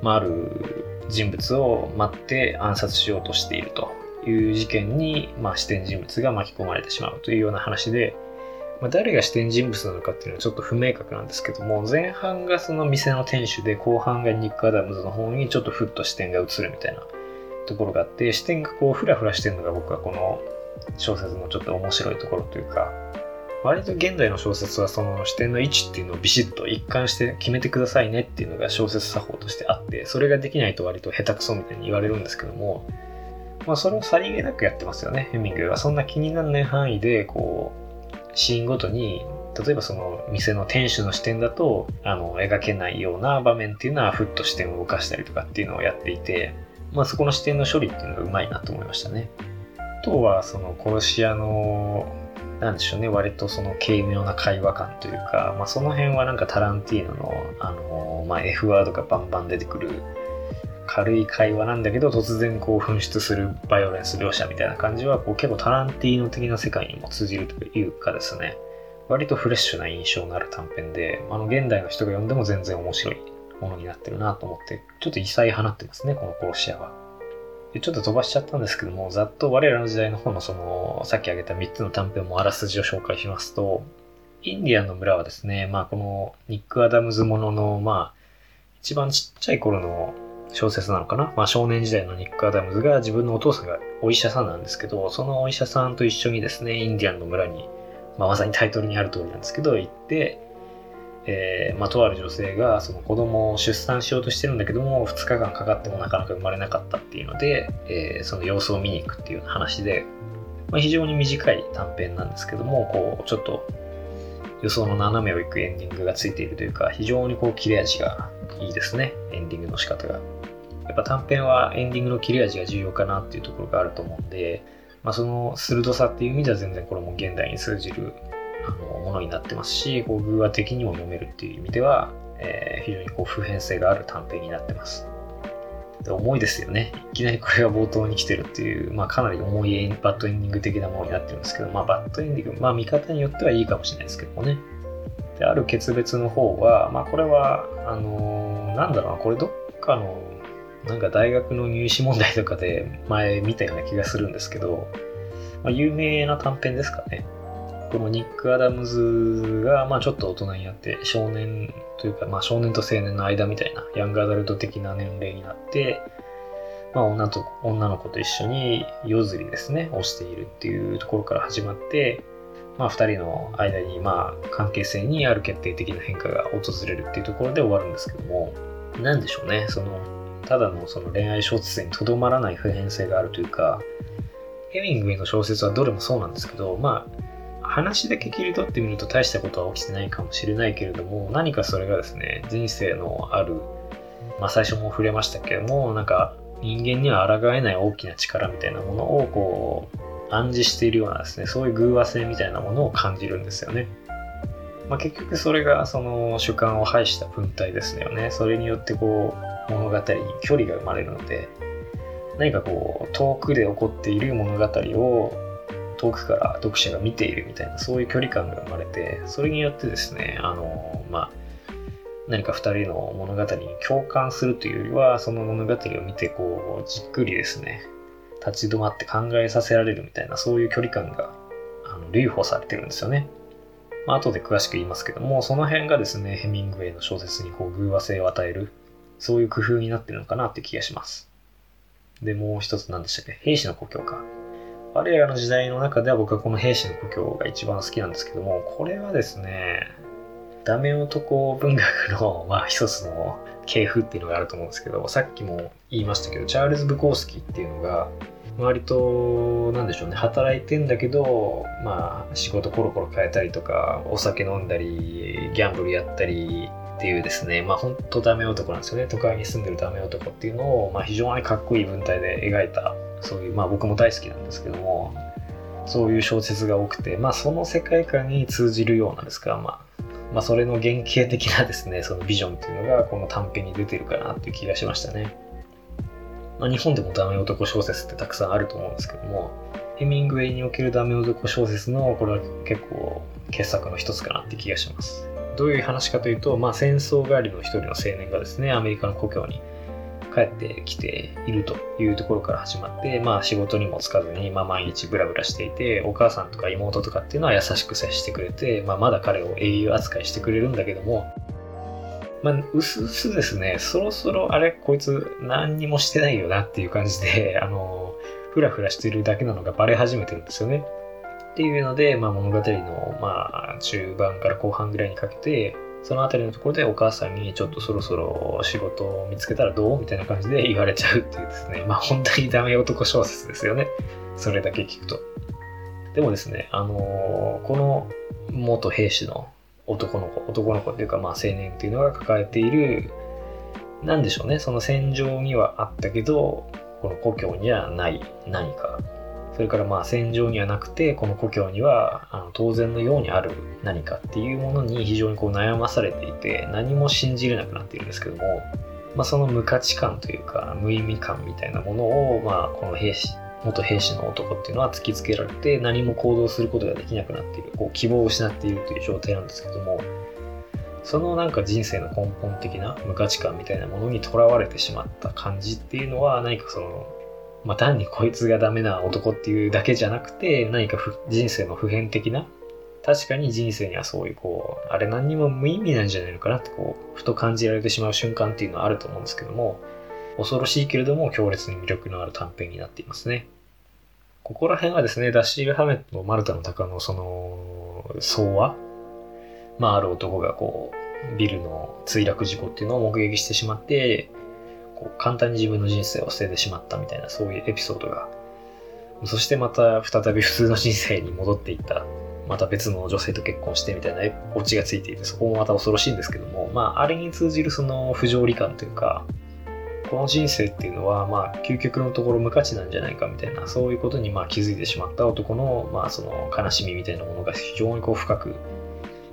まあある人物を待って暗殺しようとしているという事件に、まあ視点人物が巻き込まれてしまうというような話で、まあ、誰が視点人物なのかっていうのはちょっと不明確なんですけども、前半がその店の店主で、後半がニック・アダムズの方にちょっとふっと視点が移るみたいなところがあって、視点がこうフラフラしてるのが僕はこの小説のちょっと面白いところというか、割と現代の小説はその視点の位置っていうのをビシッと一貫して決めてくださいねっていうのが小説作法としてあって、それができないと割と下手くそみたいに言われるんですけども、まあそれをさりげなくやってますよね、ヘミングウェイは。そんな気にならない範囲で、こう、シーンごとに、例えばその店の店主の視点だと、あの、描けないような場面っていうのは、ふっと視点を動かしたりとかっていうのをやっていて、まあそこの視点の処理っていうのがうまいなと思いましたね。あとは、その殺し屋のなんでしょうね、割とその軽妙な会話感というか、まあ、その辺はなんかタランティーノの、あのまあ、F ワードがバンバン出てくる軽い会話なんだけど、突然こう噴出するバイオレンス描写みたいな感じは、こう結構タランティーノ的な世界にも通じるというかですね、割とフレッシュな印象のある短編で、あの現代の人が読んでも全然面白いものになってるなと思って、ちょっと異彩放ってますね、この殺し屋は。でちょっと飛ばしちゃったんですけども、ざっと我らの時代の方のその、さっき挙げた3つの短編もあらすじを紹介しますと、インディアンの村はですね、まあこのニック・アダムズものの、まあ、一番ちっちゃい頃の小説なのかな？まあ少年時代のニック・アダムズが自分のお父さんがお医者さんなんですけど、そのお医者さんと一緒にですね、インディアンの村に、まあまさにタイトルにある通りなんですけど、行って、えー、まあ、とある女性がその子供を出産しようとしてるんだけども2日間かかってもなかなか生まれなかったっていうので、えー、その様子を見に行くっていう話で、まあ、非常に短い短編なんですけどもこうちょっと予想の斜めをいくエンディングがついているというか非常にこう切れ味がいいですね。エンディングの仕方が。やっぱ短編はエンディングの切れ味が重要かなっていうところがあると思うんで、まあ、その鋭さっていう意味では全然これも現代に通じるあのものになってますし、こう偶話的にも読めるっていう意味では、えー、非常にこう普遍性がある短編になってます。で重いですよね。いきなりこれが冒頭に来てるっていう、まあかなり重いバッドエンディング的なものになってるんですけど、まあバッドエンディング、まあ見方によってはいいかもしれないですけどもね。で、ある決別の方は、まあこれは、あのー、なんだろうな、これどっかの、なんか大学の入試問題とかで前見たような気がするんですけど、まあ、有名な短編ですかね。このニック・アダムズが、まあちょっと大人になって、少年というか、まあ少年と青年の間みたいな、ヤングアダルト的な年齢になって、まあ女と、女の子と一緒に夜釣りですね、をしているっていうところから始まって、まあ二人の間に、まあ関係性にある決定的な変化が訪れるっていうところで終わるんですけども、なんでしょうね、その、ただのその恋愛小説にとどまらない普遍性があるというか、ヘミングウェイの小説はどれもそうなんですけど、まあ、話だけ切り取ってみると大したことは起きてないかもしれないけれども、何かそれがですね、人生のある、まあ最初も触れましたけども、なんか人間には抗えない大きな力みたいなものをこう、暗示しているようなですね、そういう偶話性みたいなものを感じるんですよね。まあ、結局それがその主観を排した文体ですよね。それによってこう物語に距離が生まれるので、何かこう遠くで起こっている物語を遠くから読者が見ているみたいなそういう距離感が生まれてそれによってですねあのまあ何か2人の物語に共感するというよりはその物語を見てこうじっくりですね立ち止まって考えさせられるみたいなそういう距離感があの留保されてるんですよね。まあ後で詳しく言いますけどもその辺がですねヘミングウェイの小説にこう偶話性を与えるそういう工夫になってるのかなって気がします。で、もう一つ何でしたっけ？兵士の故郷か。我らの時代の中では僕はこの兵士の故郷が一番好きなんですけども、これはですね、ダメ男文学の、[LAUGHS] まあ一つの系譜っていうのがあると思うんですけど、さっきも言いましたけど、チャールズ・ブコースキーっていうのが、割と、なんでしょうね、働いてんだけど、まあ仕事コロコロ変えたりとか、お酒飲んだり、ギャンブルやったり、っていうですね、まあ本当ダメ男なんですよね。都会に住んでるダメ男っていうのを、まあ非常にかっこいい文体で描いたそういう、まあ僕も大好きなんですけども、そういう小説が多くて、まあその世界観に通じるようなですか、まあ、まあそれの原型的なですね、そのビジョンっていうのがこの短編に出てるかなっていう気がしましたね。まあ日本でもダメ男小説ってたくさんあると思うんですけども、ヘミングウェイにおけるダメ男小説のこれは結構傑作の一つかなって気がします。どういう話かというと、まあ戦争帰りの一人の青年がですね、アメリカの故郷に帰ってきているというところから始まって、まあ仕事にもつかずに、まあ毎日ブラブラしていて、お母さんとか妹とかっていうのは優しく接してくれて、まあまだ彼を英雄扱いしてくれるんだけども、まあ、うすうすですね、そろそろあれ、こいつ何にもしてないよなっていう感じで、[LAUGHS] あの、ふらふらしてるだけなのがバレ始めてるんですよね。っていうので、まあ、物語の、まあ、中盤から後半ぐらいにかけて、そのあたりのところでお母さんにちょっとそろそろ仕事を見つけたらどうみたいな感じで言われちゃうっていうですね、まあ本当にダメ男小説ですよね。それだけ聞くと。でもですね、あのー、この元兵士の男の子、男の子っていうかまあ青年っていうのが抱えている、なんでしょうね、その戦場にはあったけど、この故郷にはない何か。それからまあ戦場にはなくてこの故郷にはあの当然のようにある何かっていうものに非常にこう悩まされていて何も信じれなくなっているんですけども、まあ、その無価値観というか無意味感みたいなものを、まあ、この兵士元兵士の男っていうのは突きつけられて何も行動することができなくなっている。こう希望を失っているという状態なんですけどもそのなんか人生の根本的な無価値観みたいなものにとらわれてしまった感じっていうのは何かそのまあ、単にこいつがダメな男っていうだけじゃなくて、何か人生の普遍的な、確かに人生にはそういうこう、あれ何にも無意味なんじゃないのかなってこう、ふと感じられてしまう瞬間っていうのはあると思うんですけども、恐ろしいけれども強烈に魅力のある短編になっていますね。ここら辺はですね、ダッシール・ハメットのマルタの鷹のその、相話まあ、ある男がこう、ビルの墜落事故っていうのを目撃してしまって、こう簡単に自分の人生を捨ててしまったみたいなそういうエピソードがそしてまた再び普通の人生に戻っていったまた別の女性と結婚してみたいなオチがついていてそこもまた恐ろしいんですけどもまああれに通じるその不条理感というかこの人生っていうのはまあ究極のところ無価値なんじゃないかみたいなそういうことにまあ気づいてしまった男のまあその悲しみみたいなものが非常にこう深く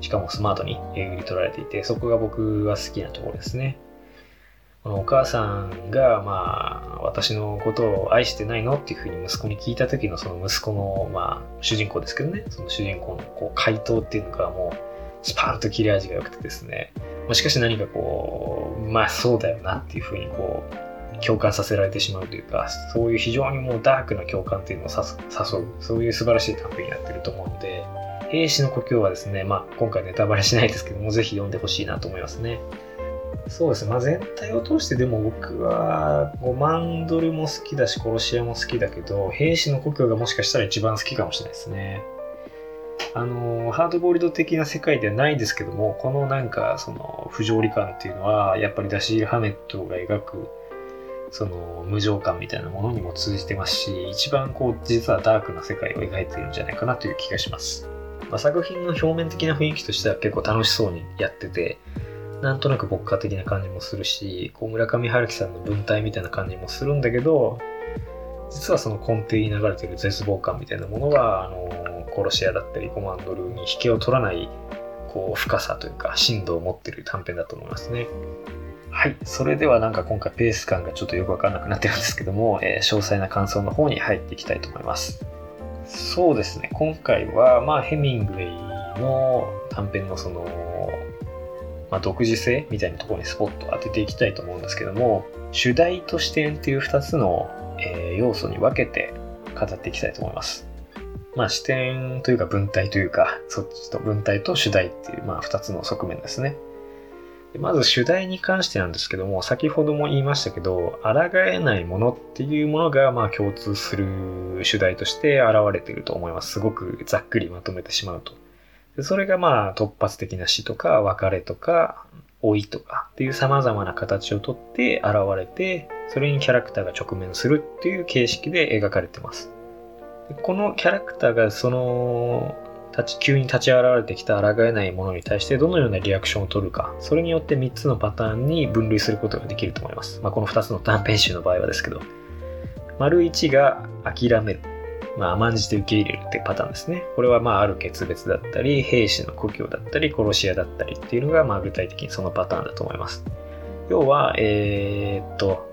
しかもスマートにえぐり取られていてそこが僕が好きなところですね。このお母さんが、まあ、私のことを愛してないのっていうふうに息子に聞いた時のその息子の、まあ、主人公ですけどね、その主人公のこう回答っていうのがもう、スパーンと切れ味が良くてですね、しかし何かこう、まあそうだよなっていうふうにこう、共感させられてしまうというか、そういう非常にもうダークな共感っていうのを誘う、そういう素晴らしい短編になってると思うので、兵士の故郷はですね、まあ今回ネタバレしないですけども、ぜひ読んでほしいなと思いますね。そうですね。まあ、全体を通してでも僕は5万ドルも好きだし、殺し屋も好きだけど、兵士の故郷がもしかしたら一番好きかもしれないですね。あの、ハードボールド的な世界ではないんですけども、このなんか、その、不条理感っていうのは、やっぱりダシー・ハメットが描く、その、無常感みたいなものにも通じてますし、一番こう、実はダークな世界を描いてるんじゃないかなという気がします。まあ、作品の表面的な雰囲気としては結構楽しそうにやってて、なんとなく牧歌的な感じもするし、こう村上春樹さんの文体みたいな感じもするんだけど、実はその根底に流れてる絶望感みたいなものは、あの、殺し屋だったりコマンドルに引けを取らない、こう、深さというか、深度を持ってる短編だと思いますね。はい。それではなんか今回ペース感がちょっとよくわかんなくなってるんですけども、えー、詳細な感想の方に入っていきたいと思います。そうですね。今回は、まあ、ヘミングウェイの短編のその、まあ、独自性みたいなところにスポットを当てていきたいと思うんですけども、主題と視点っていう2つの、えー、要素に分けて語っていきたいと思います。まあ視点というか文体というか、そっちと文体と主題っていう、まあ2つの側面ですね。まず主題に関してなんですけども、先ほども言いましたけど、抗えないものっていうものが、まあ共通する主題として現れていると思います。すごくざっくりまとめてしまうと。それがまあ突発的な死とか別れとか老いとかっていう様々な形をとって現れて、それにキャラクターが直面するっていう形式で描かれてます。このキャラクターがその立ち急に立ち現れてきた抗えないものに対してどのようなリアクションを取るか、それによって3つのパターンに分類することができると思います。まあ、この2つの短編集の場合はですけど、丸1が諦める。まあ、甘んじて受け入れるっていうパターンですね。これはまあ、ある決別だったり、兵士の故郷だったり、殺し屋だったりっていうのが、まあ、具体的にそのパターンだと思います。要は、えー、っと、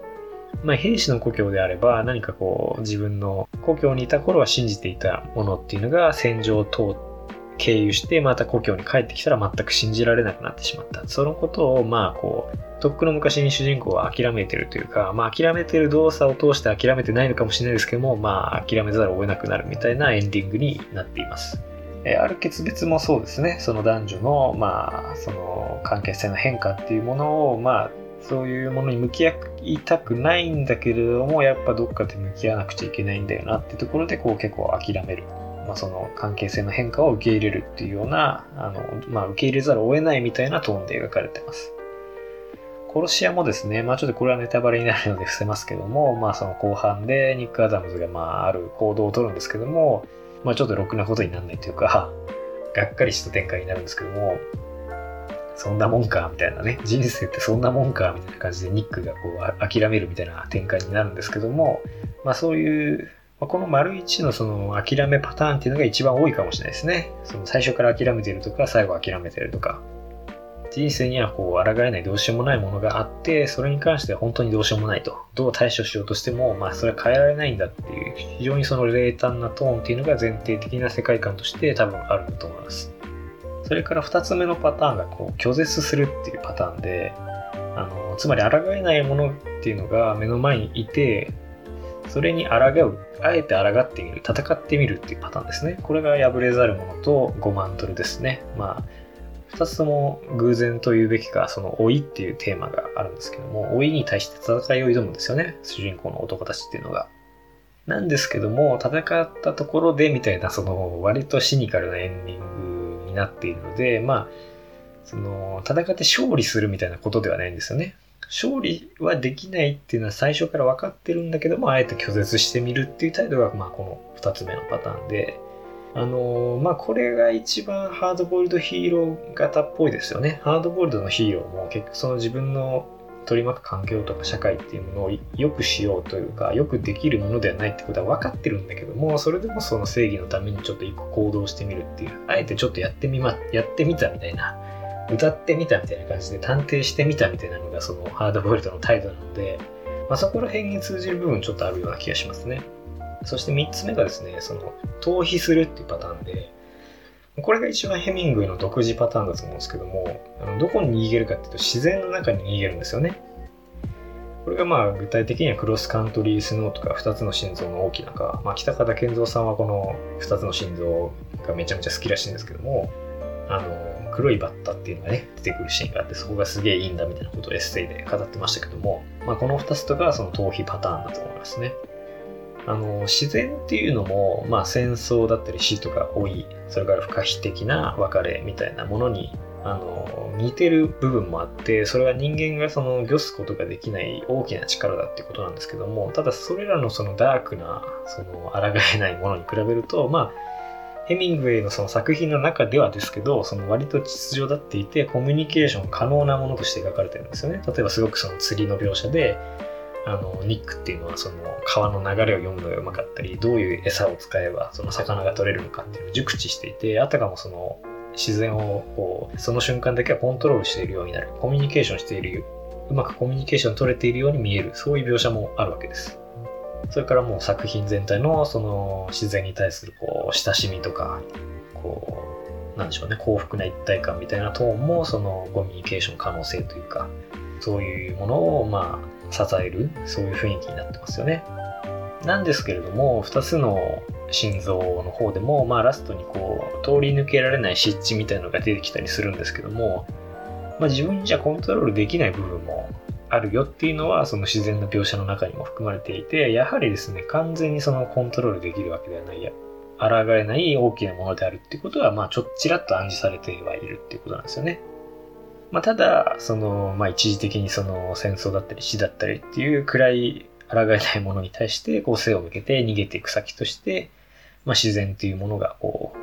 まあ、兵士の故郷であれば、何かこう、自分の故郷にいた頃は信じていたものっていうのが戦場を通っ経由してまた故郷に帰ってきたら全く信じられなくなってしまった。そのことを、まあこう、とっくの昔に主人公は諦めてるというか、まあ諦めてる動作を通して諦めてないのかもしれないですけども、まあ諦めざるを得なくなるみたいなエンディングになっています。えある決別もそうですね、その男女の、まあ、その関係性の変化っていうものを、まあ、そういうものに向き合いたくないんだけれども、やっぱどっかで向き合わなくちゃいけないんだよなってところで、こう結構諦める。まあ、その関係性の変化を受け入れるっていうような、あの、まあ、受け入れざるを得ないみたいなトーンで描かれてます。殺し屋もですね、まあちょっとこれはネタバレになるので伏せますけども、まあその後半でニック・アダムズがまあある行動をとるんですけども、まあちょっとろくなことにならないというか、[LAUGHS] がっかりした展開になるんですけども、そんなもんか、みたいなね、人生ってそんなもんか、みたいな感じでニックがこう諦めるみたいな展開になるんですけども、まあそういう、まあ、この丸一のその諦めパターンっていうのが一番多いかもしれないですね。その最初から諦めてるとか、最後諦めてるとか。人生にはこう抗えないどうしようもないものがあって、それに関しては本当にどうしようもないと。どう対処しようとしても、まあそれは変えられないんだっていう、非常にその冷淡なトーンっていうのが前提的な世界観として多分あると思います。それから2つ目のパターンがこう拒絶するっていうパターンで、あのつまり抗えないものっていうのが目の前にいて、それに抗う、あえて抗ってみる、戦ってみるっていうパターンですね。これが破れざる者と5万ドルですね。まあ、二つとも偶然と言うべきか、その老いっていうテーマがあるんですけども、老いに対して戦いを挑むんですよね。主人公の男たちっていうのが。なんですけども、戦ったところでみたいな、その割とシニカルなエンディングになっているので、まあ、その、戦って勝利するみたいなことではないんですよね。勝利はできないっていうのは最初から分かってるんだけども、あえて拒絶してみるっていう態度が、まあ、この二つ目のパターンで、あのー、まあ、これが一番ハードボイルドヒーロー型っぽいですよね。ハードボイルドのヒーローも結局その自分の取り巻く環境とか社会っていうものを良くしようというか、よくできるものではないってことは分かってるんだけども、それでもその正義のためにちょっと一個行動してみるっていう、あえてちょっとやってみま、やってみたみたいな、歌ってみたみたいな感じで探偵してみたみたいなのがそのハードボイルドの態度なので、まあ、そこら辺に通じる部分ちょっとあるような気がしますね。そして3つ目がですね、その逃避するっていうパターンで、これが一番ヘミングウェイの独自パターンだと思うんですけども、あのどこに逃げるかっていうと自然の中に逃げるんですよね。これがまあ具体的にはクロスカントリースノーとか2つの心臓の大きなか、まあ、北方健三さんはこの2つの心臓がめちゃめちゃ好きらしいんですけども、あの、黒いバッタっていうのがね、出てくるシーンがあって、そこがすげえいいんだみたいなことをエッセイで語ってましたけども、まあ、この2つとかその逃避パターンだと思いますね。あの自然っていうのも、まあ、戦争だったり死とか老いそれから不可避的な別れみたいなものにあの似てる部分もあってそれは人間がその御すことができない大きな力だっていうことなんですけどもただそれらのそのダークなその抗えないものに比べるとまあヘミングウェイのその作品の中ではですけど、その割と秩序だっていて、コミュニケーション可能なものとして描かれてるんですよね。例えばすごくその釣りの描写で、あのニックっていうのはその川の流れを読むのがうまかったりどういう餌を使えばその魚が取れるのかっていうのを熟知していてあたかもその自然をこうその瞬間だけはコントロールしているようになる。コミュニケーションしているうまくコミュニケーション取れているように見えるそういう描写もあるわけです。それからもう作品全体のその自然に対するこう親しみとかこうなんでしょうね幸福な一体感みたいなトーンもそのコミュニケーション可能性というかそういうものをまあ支える、そういう雰囲気になってますよね。なんですけれども、2つの心臓の方でも、まあラストにこう、通り抜けられない湿地みたいなのが出てきたりするんですけども、まあ自分じゃコントロールできない部分もあるよっていうのは、その自然の描写の中にも含まれていて、やはりですね、完全にそのコントロールできるわけではないや、抗えない大きなものであるっていうことは、まあちょっちらっと暗示されてはいるっていうことなんですよね。まあ、ただ、その、まあ、一時的にその戦争だったり死だったりっていう暗い抗えないものに対して、こう背を向けて逃げていく先として、まあ、自然というものが、こ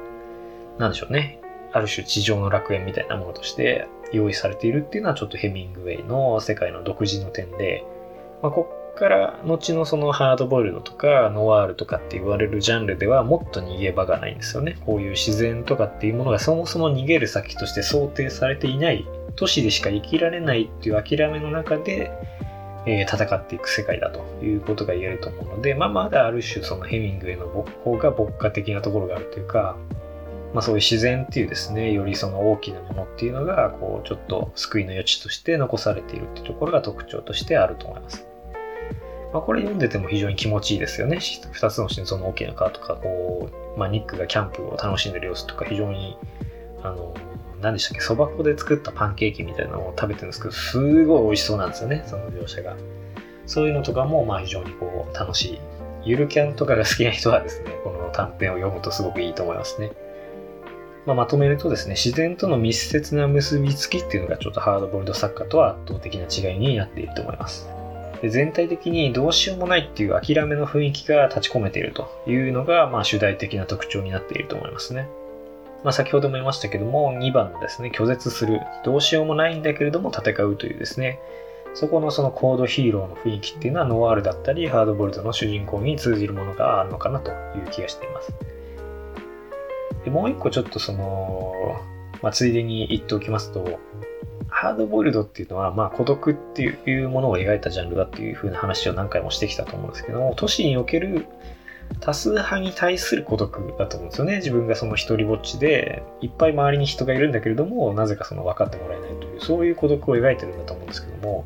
う、なんでしょうね。ある種地上の楽園みたいなものとして用意されているっていうのはちょっとヘミングウェイの世界の独自の点で、まあ、こから後のそのハードボイルドとかノワールとかって言われるジャンルではもっと逃げ場がないんですよね。こういう自然とかっていうものがそもそも逃げる先として想定されていない都市でしか生きられないっていう諦めの中で、えー、戦っていく世界だということが言えると思うので、まあ、まだある種そのヘミングウェイの方が牧歌的なところがあるというか、まあ、そういう自然っていうですね、よりその大きなものっていうのが、こう、ちょっと救いの余地として残されているっていうところが特徴としてあると思います。まあ、これ読んでても非常に気持ちいいですよね。二つの心臓の大きな川とか、こう、まあ、ニックがキャンプを楽しんでる様子とか、非常に、あの、何でしたっけ、そば粉で作ったパンケーキみたいなのを食べてるんですけど、すごい美味しそうなんですよね、その描写が。そういうのとかも、まあ非常にこう、楽しい。ゆるキャンとかが好きな人はですね、この短編を読むとすごくいいと思いますね。まあ、まとめるとですね、自然との密接な結びつきっていうのがちょっとハードボイルド作家とは圧倒的な違いになっていると思います。で全体的にどうしようもないっていう諦めの雰囲気が立ち込めているというのが、まあ、主題的な特徴になっていると思いますね。まあ、先ほども言いましたけども、2番のですね、拒絶する、どうしようもないんだけれども戦うというですね、そこのそのコードヒーローの雰囲気っていうのはノワールだったり、ハードボルトの主人公に通じるものがあるのかなという気がしています。でもう一個ちょっとその、まあ、ついでに言っておきますと、ハードボイルドっていうのは、まあ、孤独っていうものを描いたジャンルだっていう風な話を何回もしてきたと思うんですけども、都市における多数派に対する孤独だと思うんですよね。自分がその一人ぼっちで、いっぱい周りに人がいるんだけれども、なぜかその分かってもらえないという、そういう孤独を描いてるんだと思うんですけども、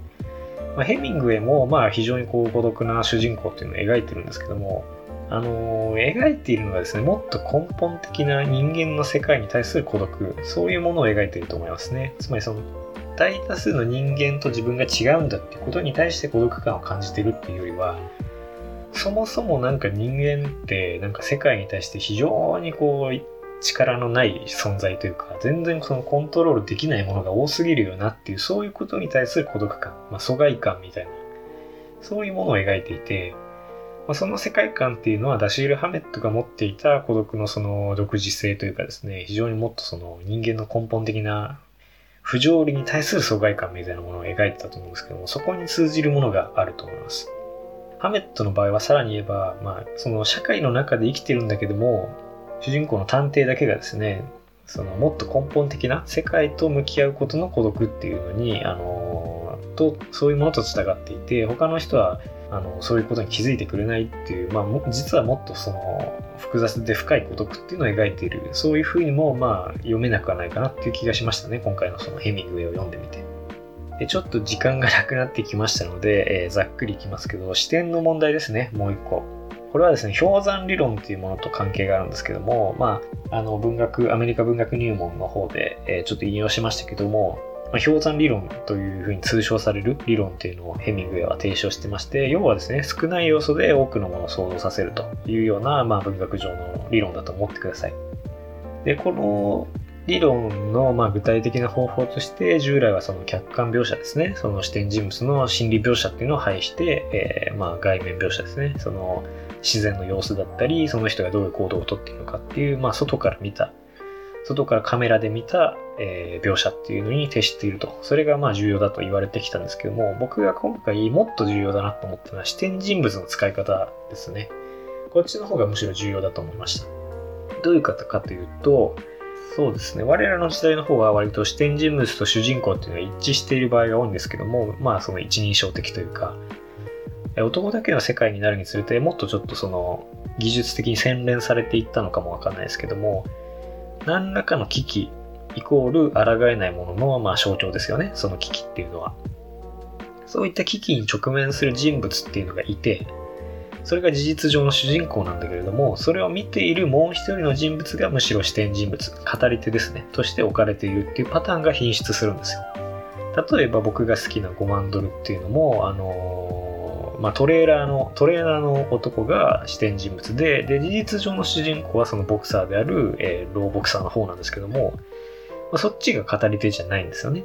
まあ、ヘミングウェイも、まあ、非常にこう孤独な主人公っていうのを描いてるんですけども、あのー、描いているのがですね、もっと根本的な人間の世界に対する孤独、そういうものを描いていると思いますね。つまりその、大多数の人間と自分が違うんだってことに対して孤独感を感じてるっていうよりは、そもそもなんか人間ってなんか世界に対して非常にこう力のない存在というか全然そのコントロールできないものが多すぎるよなっていうそういうことに対する孤独感、まあ、疎外感みたいなそういうものを描いていて、まあ、その世界観っていうのはダシール・ハメットが持っていた孤独のその独自性というかですね非常にもっとその人間の根本的な不条理に対する疎外感みたいなものを描いてたと思うんですけどもそこに通じるものがあると思います。ハメットの場合はさらに言えば、まあ、その社会の中で生きてるんだけども、主人公の探偵だけがですね、そのもっと根本的な世界と向き合うことの孤独っていうのに、あの、と、そういうものと従っていて、他の人は、あの、そういうことに気づいてくれないっていう、まあ、実はもっとその、複雑で深い孤独っていうのを描いている、そういうふうにも、まあ、読めなくはないかなっていう気がしましたね、今回のそのヘミングウェイを読んでみて。でちょっと時間がなくなってきましたので、えー、ざっくりいきますけど、視点の問題ですね、もう一個。これはですね、氷山理論っていうものと関係があるんですけども、まあ、あの、文学、アメリカ文学入門の方で、えー、ちょっと引用しましたけども、まあ、氷山理論というふうに通称される理論っていうのをヘミングウェイは提唱してまして、要はですね、少ない要素で多くのものを想像させるというような、まあ、文学上の理論だと思ってください。で、この理論のま具体的な方法として従来はその客観描写ですねその視点人物の心理描写っていうのを排して、えー、ま外面描写ですねその自然の様子だったりその人がどういう行動をとっているのかっていう、まあ、外から見た外からカメラで見た、えー、描写っていうのに徹していると。それがまあ重要だと言われてきたんですけども僕が今回もっと重要だなと思ったのは視点人物の使い方ですね。こっちの方がむしろ重要だと思いました。どういう方かというとそうですね。我らの時代の方は割と視点人物と主人公っていうのは一致している場合が多いんですけども、まあその一人称的というか、男だけの世界になるにつれてもっとちょっとその技術的に洗練されていったのかもわかんないですけども、何らかの危機イコール抗えないもののまあ象徴ですよね。その危機っていうのは。そういった危機に直面する人物っていうのがいて、それが事実上の主人公なんだけれども、それを見ているもう一人の人物がむしろ視点人物、語り手ですね、として置かれているっていうパターンが品質するんですよ。例えば僕が好きな5万ドルっていうのも、あのー、まあ、トレーラーの、トレーナーの男が視点人物で、で、事実上の主人公はそのボクサーである、えー、ローボクサーの方なんですけども、まあ、そっちが語り手じゃないんですよね。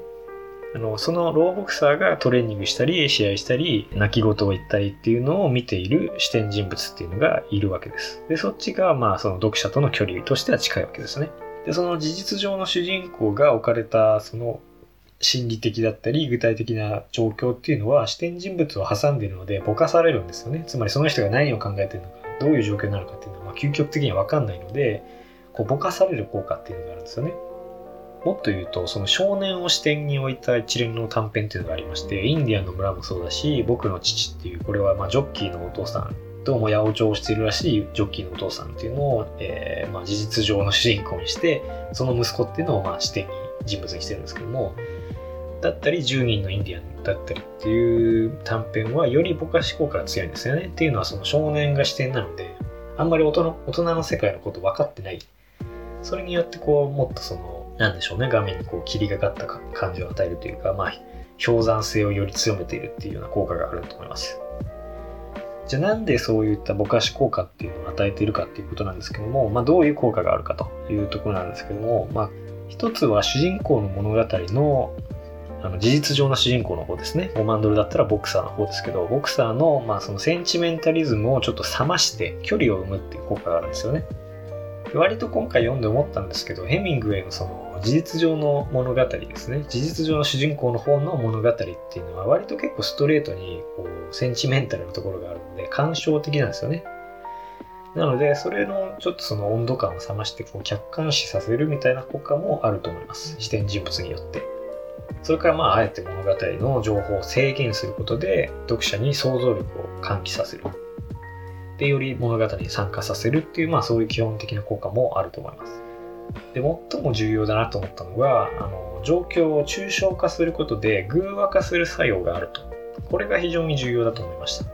あの、そのローボクサーがトレーニングしたり、試合したり、泣き言を言ったりっていうのを見ている視点人物っていうのがいるわけです。で、そっちが、まあ、その読者との距離としては近いわけですね。で、その事実上の主人公が置かれた、その、心理的だったり、具体的な状況っていうのは、視点人物を挟んでいるので、ぼかされるんですよね。つまり、その人が何を考えてるのか、どういう状況なのかっていうのは、まあ、究極的にはわかんないので、こう、ぼかされる効果っていうのがあるんですよね。もっと言うと、その少年を視点に置いた一連の短編っていうのがありまして、インディアンの村もそうだし、僕の父っていう、これはまジョッキーのお父さんどうも八百長をしているらしいジョッキーのお父さんっていうのを、えー、ま、事実上の主人公にして、その息子っていうのをま視点に人物にしてるんですけども、だったり10人のインディアンだったりっていう短編はよりぼかし効果が強いんですよね。っていうのはその少年が視点なので、あんまり大人大人の世界のこと分かってない。それによってこう、もっとその、なんでしょうね、画面にこう霧がかった感じを与えるというか、まあ、氷山性をより強めているっていうような効果があると思います。じゃあなんでそういったぼかし効果っていうのを与えているかっていうことなんですけども、まあ、どういう効果があるかというところなんですけども、まあ、一つは主人公の物語のあの事実上の主人公の方ですね。5万ドルだったらボクサーの方ですけど、ボクサーの,、まあそのセンチメンタリズムをちょっと冷まして距離を生むっていう効果があるんですよね。割と今回読んで思ったんですけど、ヘミングウェイのその事実上の物語ですね。事実上の主人公の方の物語っていうのは割と結構ストレートにこうセンチメンタルなところがあるので、感傷的なんですよね。なので、それのちょっとその温度感を冷ましてこう客観視させるみたいな効果もあると思います。視点人物によって。それからまああえて物語の情報を制限することで読者に想像力を喚起させる。で、より物語に参加させるっていう、まあそういう基本的な効果もあると思います。で、最も重要だなと思ったのが、あの、状況を抽象化することで偶話化する作用があると。これが非常に重要だと思いました。っ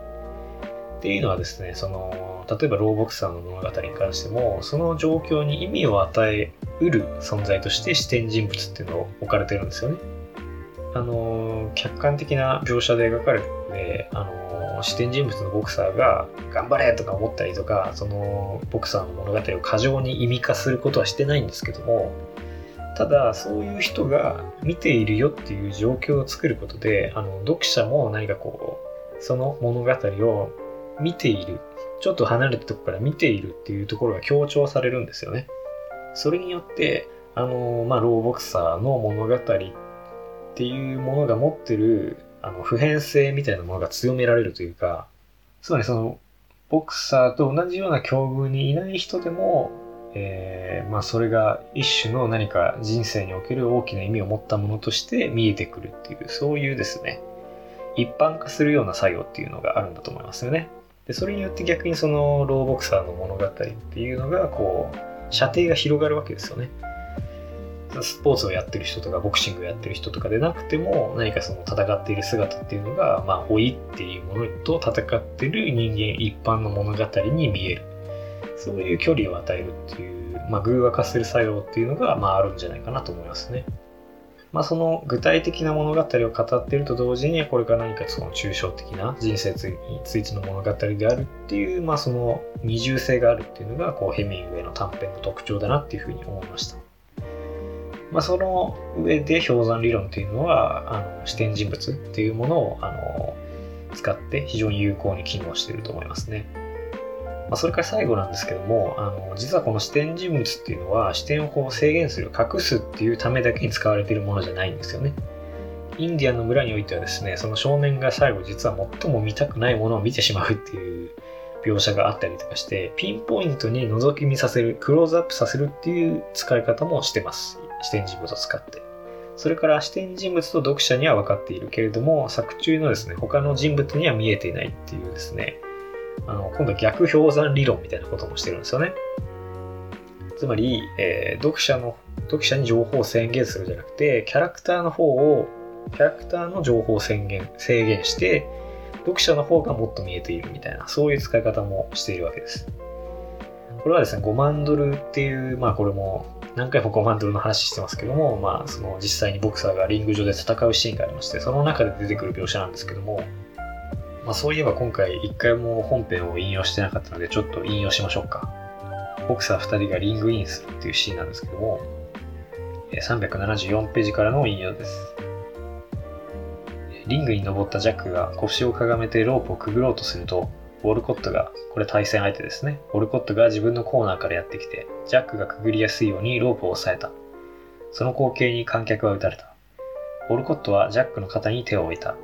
ていうのはですね、その、例えばローボクサーの物語に関しても、その状況に意味を与えうる存在として視点人物っていうのを置かれてるんですよね。あの客観的な描写で描かれてるの、の視点人物のボクサーが頑張れとか思ったりとかそのボクサーの物語を過剰に意味化することはしてないんですけどもただそういう人が見ているよっていう状況を作ることであの読者も何かこうその物語を見ているちょっと離れたとこから見ているっていうところが強調されるんですよね。それによってあのまあローボクサーの物語っていうものが持ってるあの普遍性みたいなものが強められるというか、つまりそのボクサーと同じような境遇にいない人でも、えー、まあそれが一種の何か人生における大きな意味を持ったものとして見えてくるっていう、そういうですね、一般化するような作用っていうのがあるんだと思いますよね。で、それによって逆にそのローボクサーの物語っていうのがこう、射程が広がるわけですよね。スポーツをやってる人とかボクシングをやってる人とかでなくても何かその戦っている姿っていうのが、まあ、老いっていうものと戦ってる人間一般の物語に見えるそういう距離を与えるっていう、まあ、偶話化する作用っていうのが、まあ、あるんじゃないかなと思いますね。まあ、その具体的な物語を語っていると同時にこれから何かその抽象的な人生についての物語であるっていう、まあ、その二重性があるっていうのがこうヘミングウェイの短編の特徴だなっていうふうに思いました。まあ、その上で氷山理論っていうのはあの視点人物っていうものをあの使って非常に有効に機能していると思いますね。まあ、それから最後なんですけどもあの実はこの視点人物っていうのは視点をこう制限する隠すっていうためだけに使われているものじゃないんですよね。インディアンの村においてはですねその少年が最後実は最も見たくないものを見てしまうっていう描写があったりとかしてピンポイントに覗き見させるクローズアップさせるっていう使い方もしてます視点人物を使って。それから視点人物と読者には分かっているけれども、作中のですね、他の人物には見えていないっていうですね、あの、今度は逆氷山理論みたいなこともしてるんですよね。つまり、えー、読者の、読者に情報を宣言するじゃなくて、キャラクターの方を、キャラクターの情報を宣言、制限して、読者の方がもっと見えているみたいな、そういう使い方もしているわけです。これはですね、5万ドルっていう、まあこれも何回も5万ドルの話してますけども、まあ、その実際にボクサーがリング上で戦うシーンがありまして、その中で出てくる描写なんですけども、まあ、そういえば今回一回も本編を引用してなかったので、ちょっと引用しましょうか。ボクサー2人がリングインするっていうシーンなんですけども、374ページからの引用です。リングに登ったジャックが腰をかがめてロープをくぐろうとすると、ウォルコットが、これ対戦相手ですね。ウォルコットが自分のコーナーからやってきて、ジャックがくぐりやすいようにロープを押さえた。その光景に観客は撃たれた。ウォルコットはジャックの肩に手を置いた。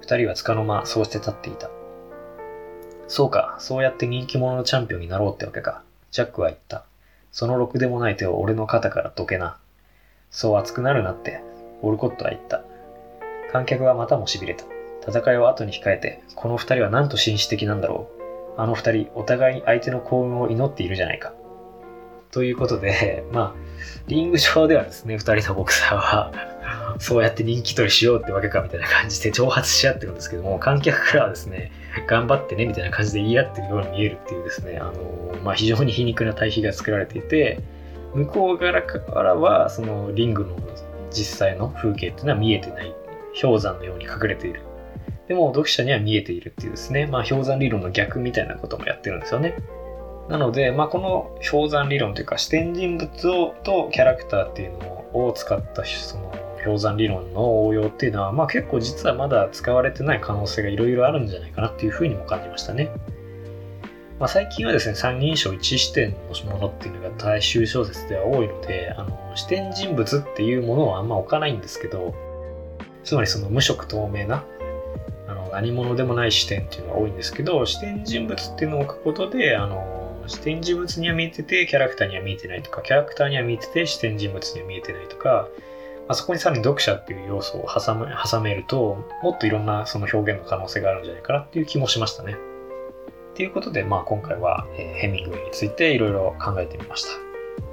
二人はつかの間、そうして立っていた。そうか、そうやって人気者のチャンピオンになろうってわけか。ジャックは言った。そのろくでもない手を俺の肩からどけな。そう熱くなるなって、ウォルコットは言った。観客はまたも痺れた。戦いを後に控えて、この二人はなんと紳士的なんだろう。あの二人、お互いに相手の幸運を祈っているじゃないか。ということで、[LAUGHS] まあ、リング上ではですね、二人のボクサーは [LAUGHS] そうやって人気取りしようってわけかみたいな感じで挑発し合ってるんですけども、観客からはですね、頑張ってねみたいな感じで言い合ってるように見えるっていうですね、あのまあ、非常に皮肉な対比が作られていて、向こう側からは、そのリングの実際の風景っていうのは見えてない。氷山のように隠れている。でも読者には見えているっていうですね、まあ、氷山理論の逆みたいなこともやってるんですよね。なので、まあ、この氷山理論というか視点人物をとキャラクターっていうのを使ったその氷山理論の応用っていうのは、まあ、結構実はまだ使われてない可能性がいろいろあるんじゃないかなっていうふうにも感じましたね。まあ、最近はですね、三人称一視点のものっていうのが大衆小説では多いので、あの視点人物っていうものはあんま置かないんですけど、つまりその無色透明な何者でもない視点っていうのが多いんですけど、視点人物っていうのを置くことで、あの視点人物には見えてて、キャラクターには見えてないとか、キャラクターには見えてて、視点人物には見えてないとか、まあ、そこにさらに読者っていう要素を挟め挟めると、もっといろんなその表現の可能性があるんじゃないかなっていう気もしましたね。ということで、まあ、今回は、え、ヘミングウェイについていろいろ考えてみました。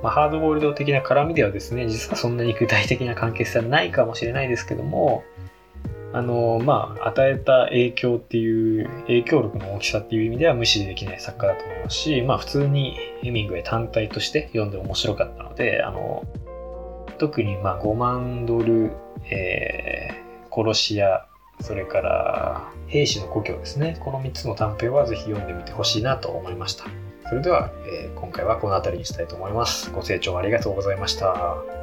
まあ、ハードボールド的な絡みではですね、実はそんなに具体的な関係性はないかもしれないですけども、あの、まあ、与えた影響っていう、影響力の大きさっていう意味では無視できない作家だと思いますし、まあ、普通にヘミングウェイ単体として読んで面白かったので、あの、特にまあ5万ドル、えー、殺し屋、それから兵士の故郷ですね。この3つの短編はぜひ読んでみてほしいなと思いました。それでは、えー、今回はこの辺りにしたいと思います。ご清聴ありがとうございました。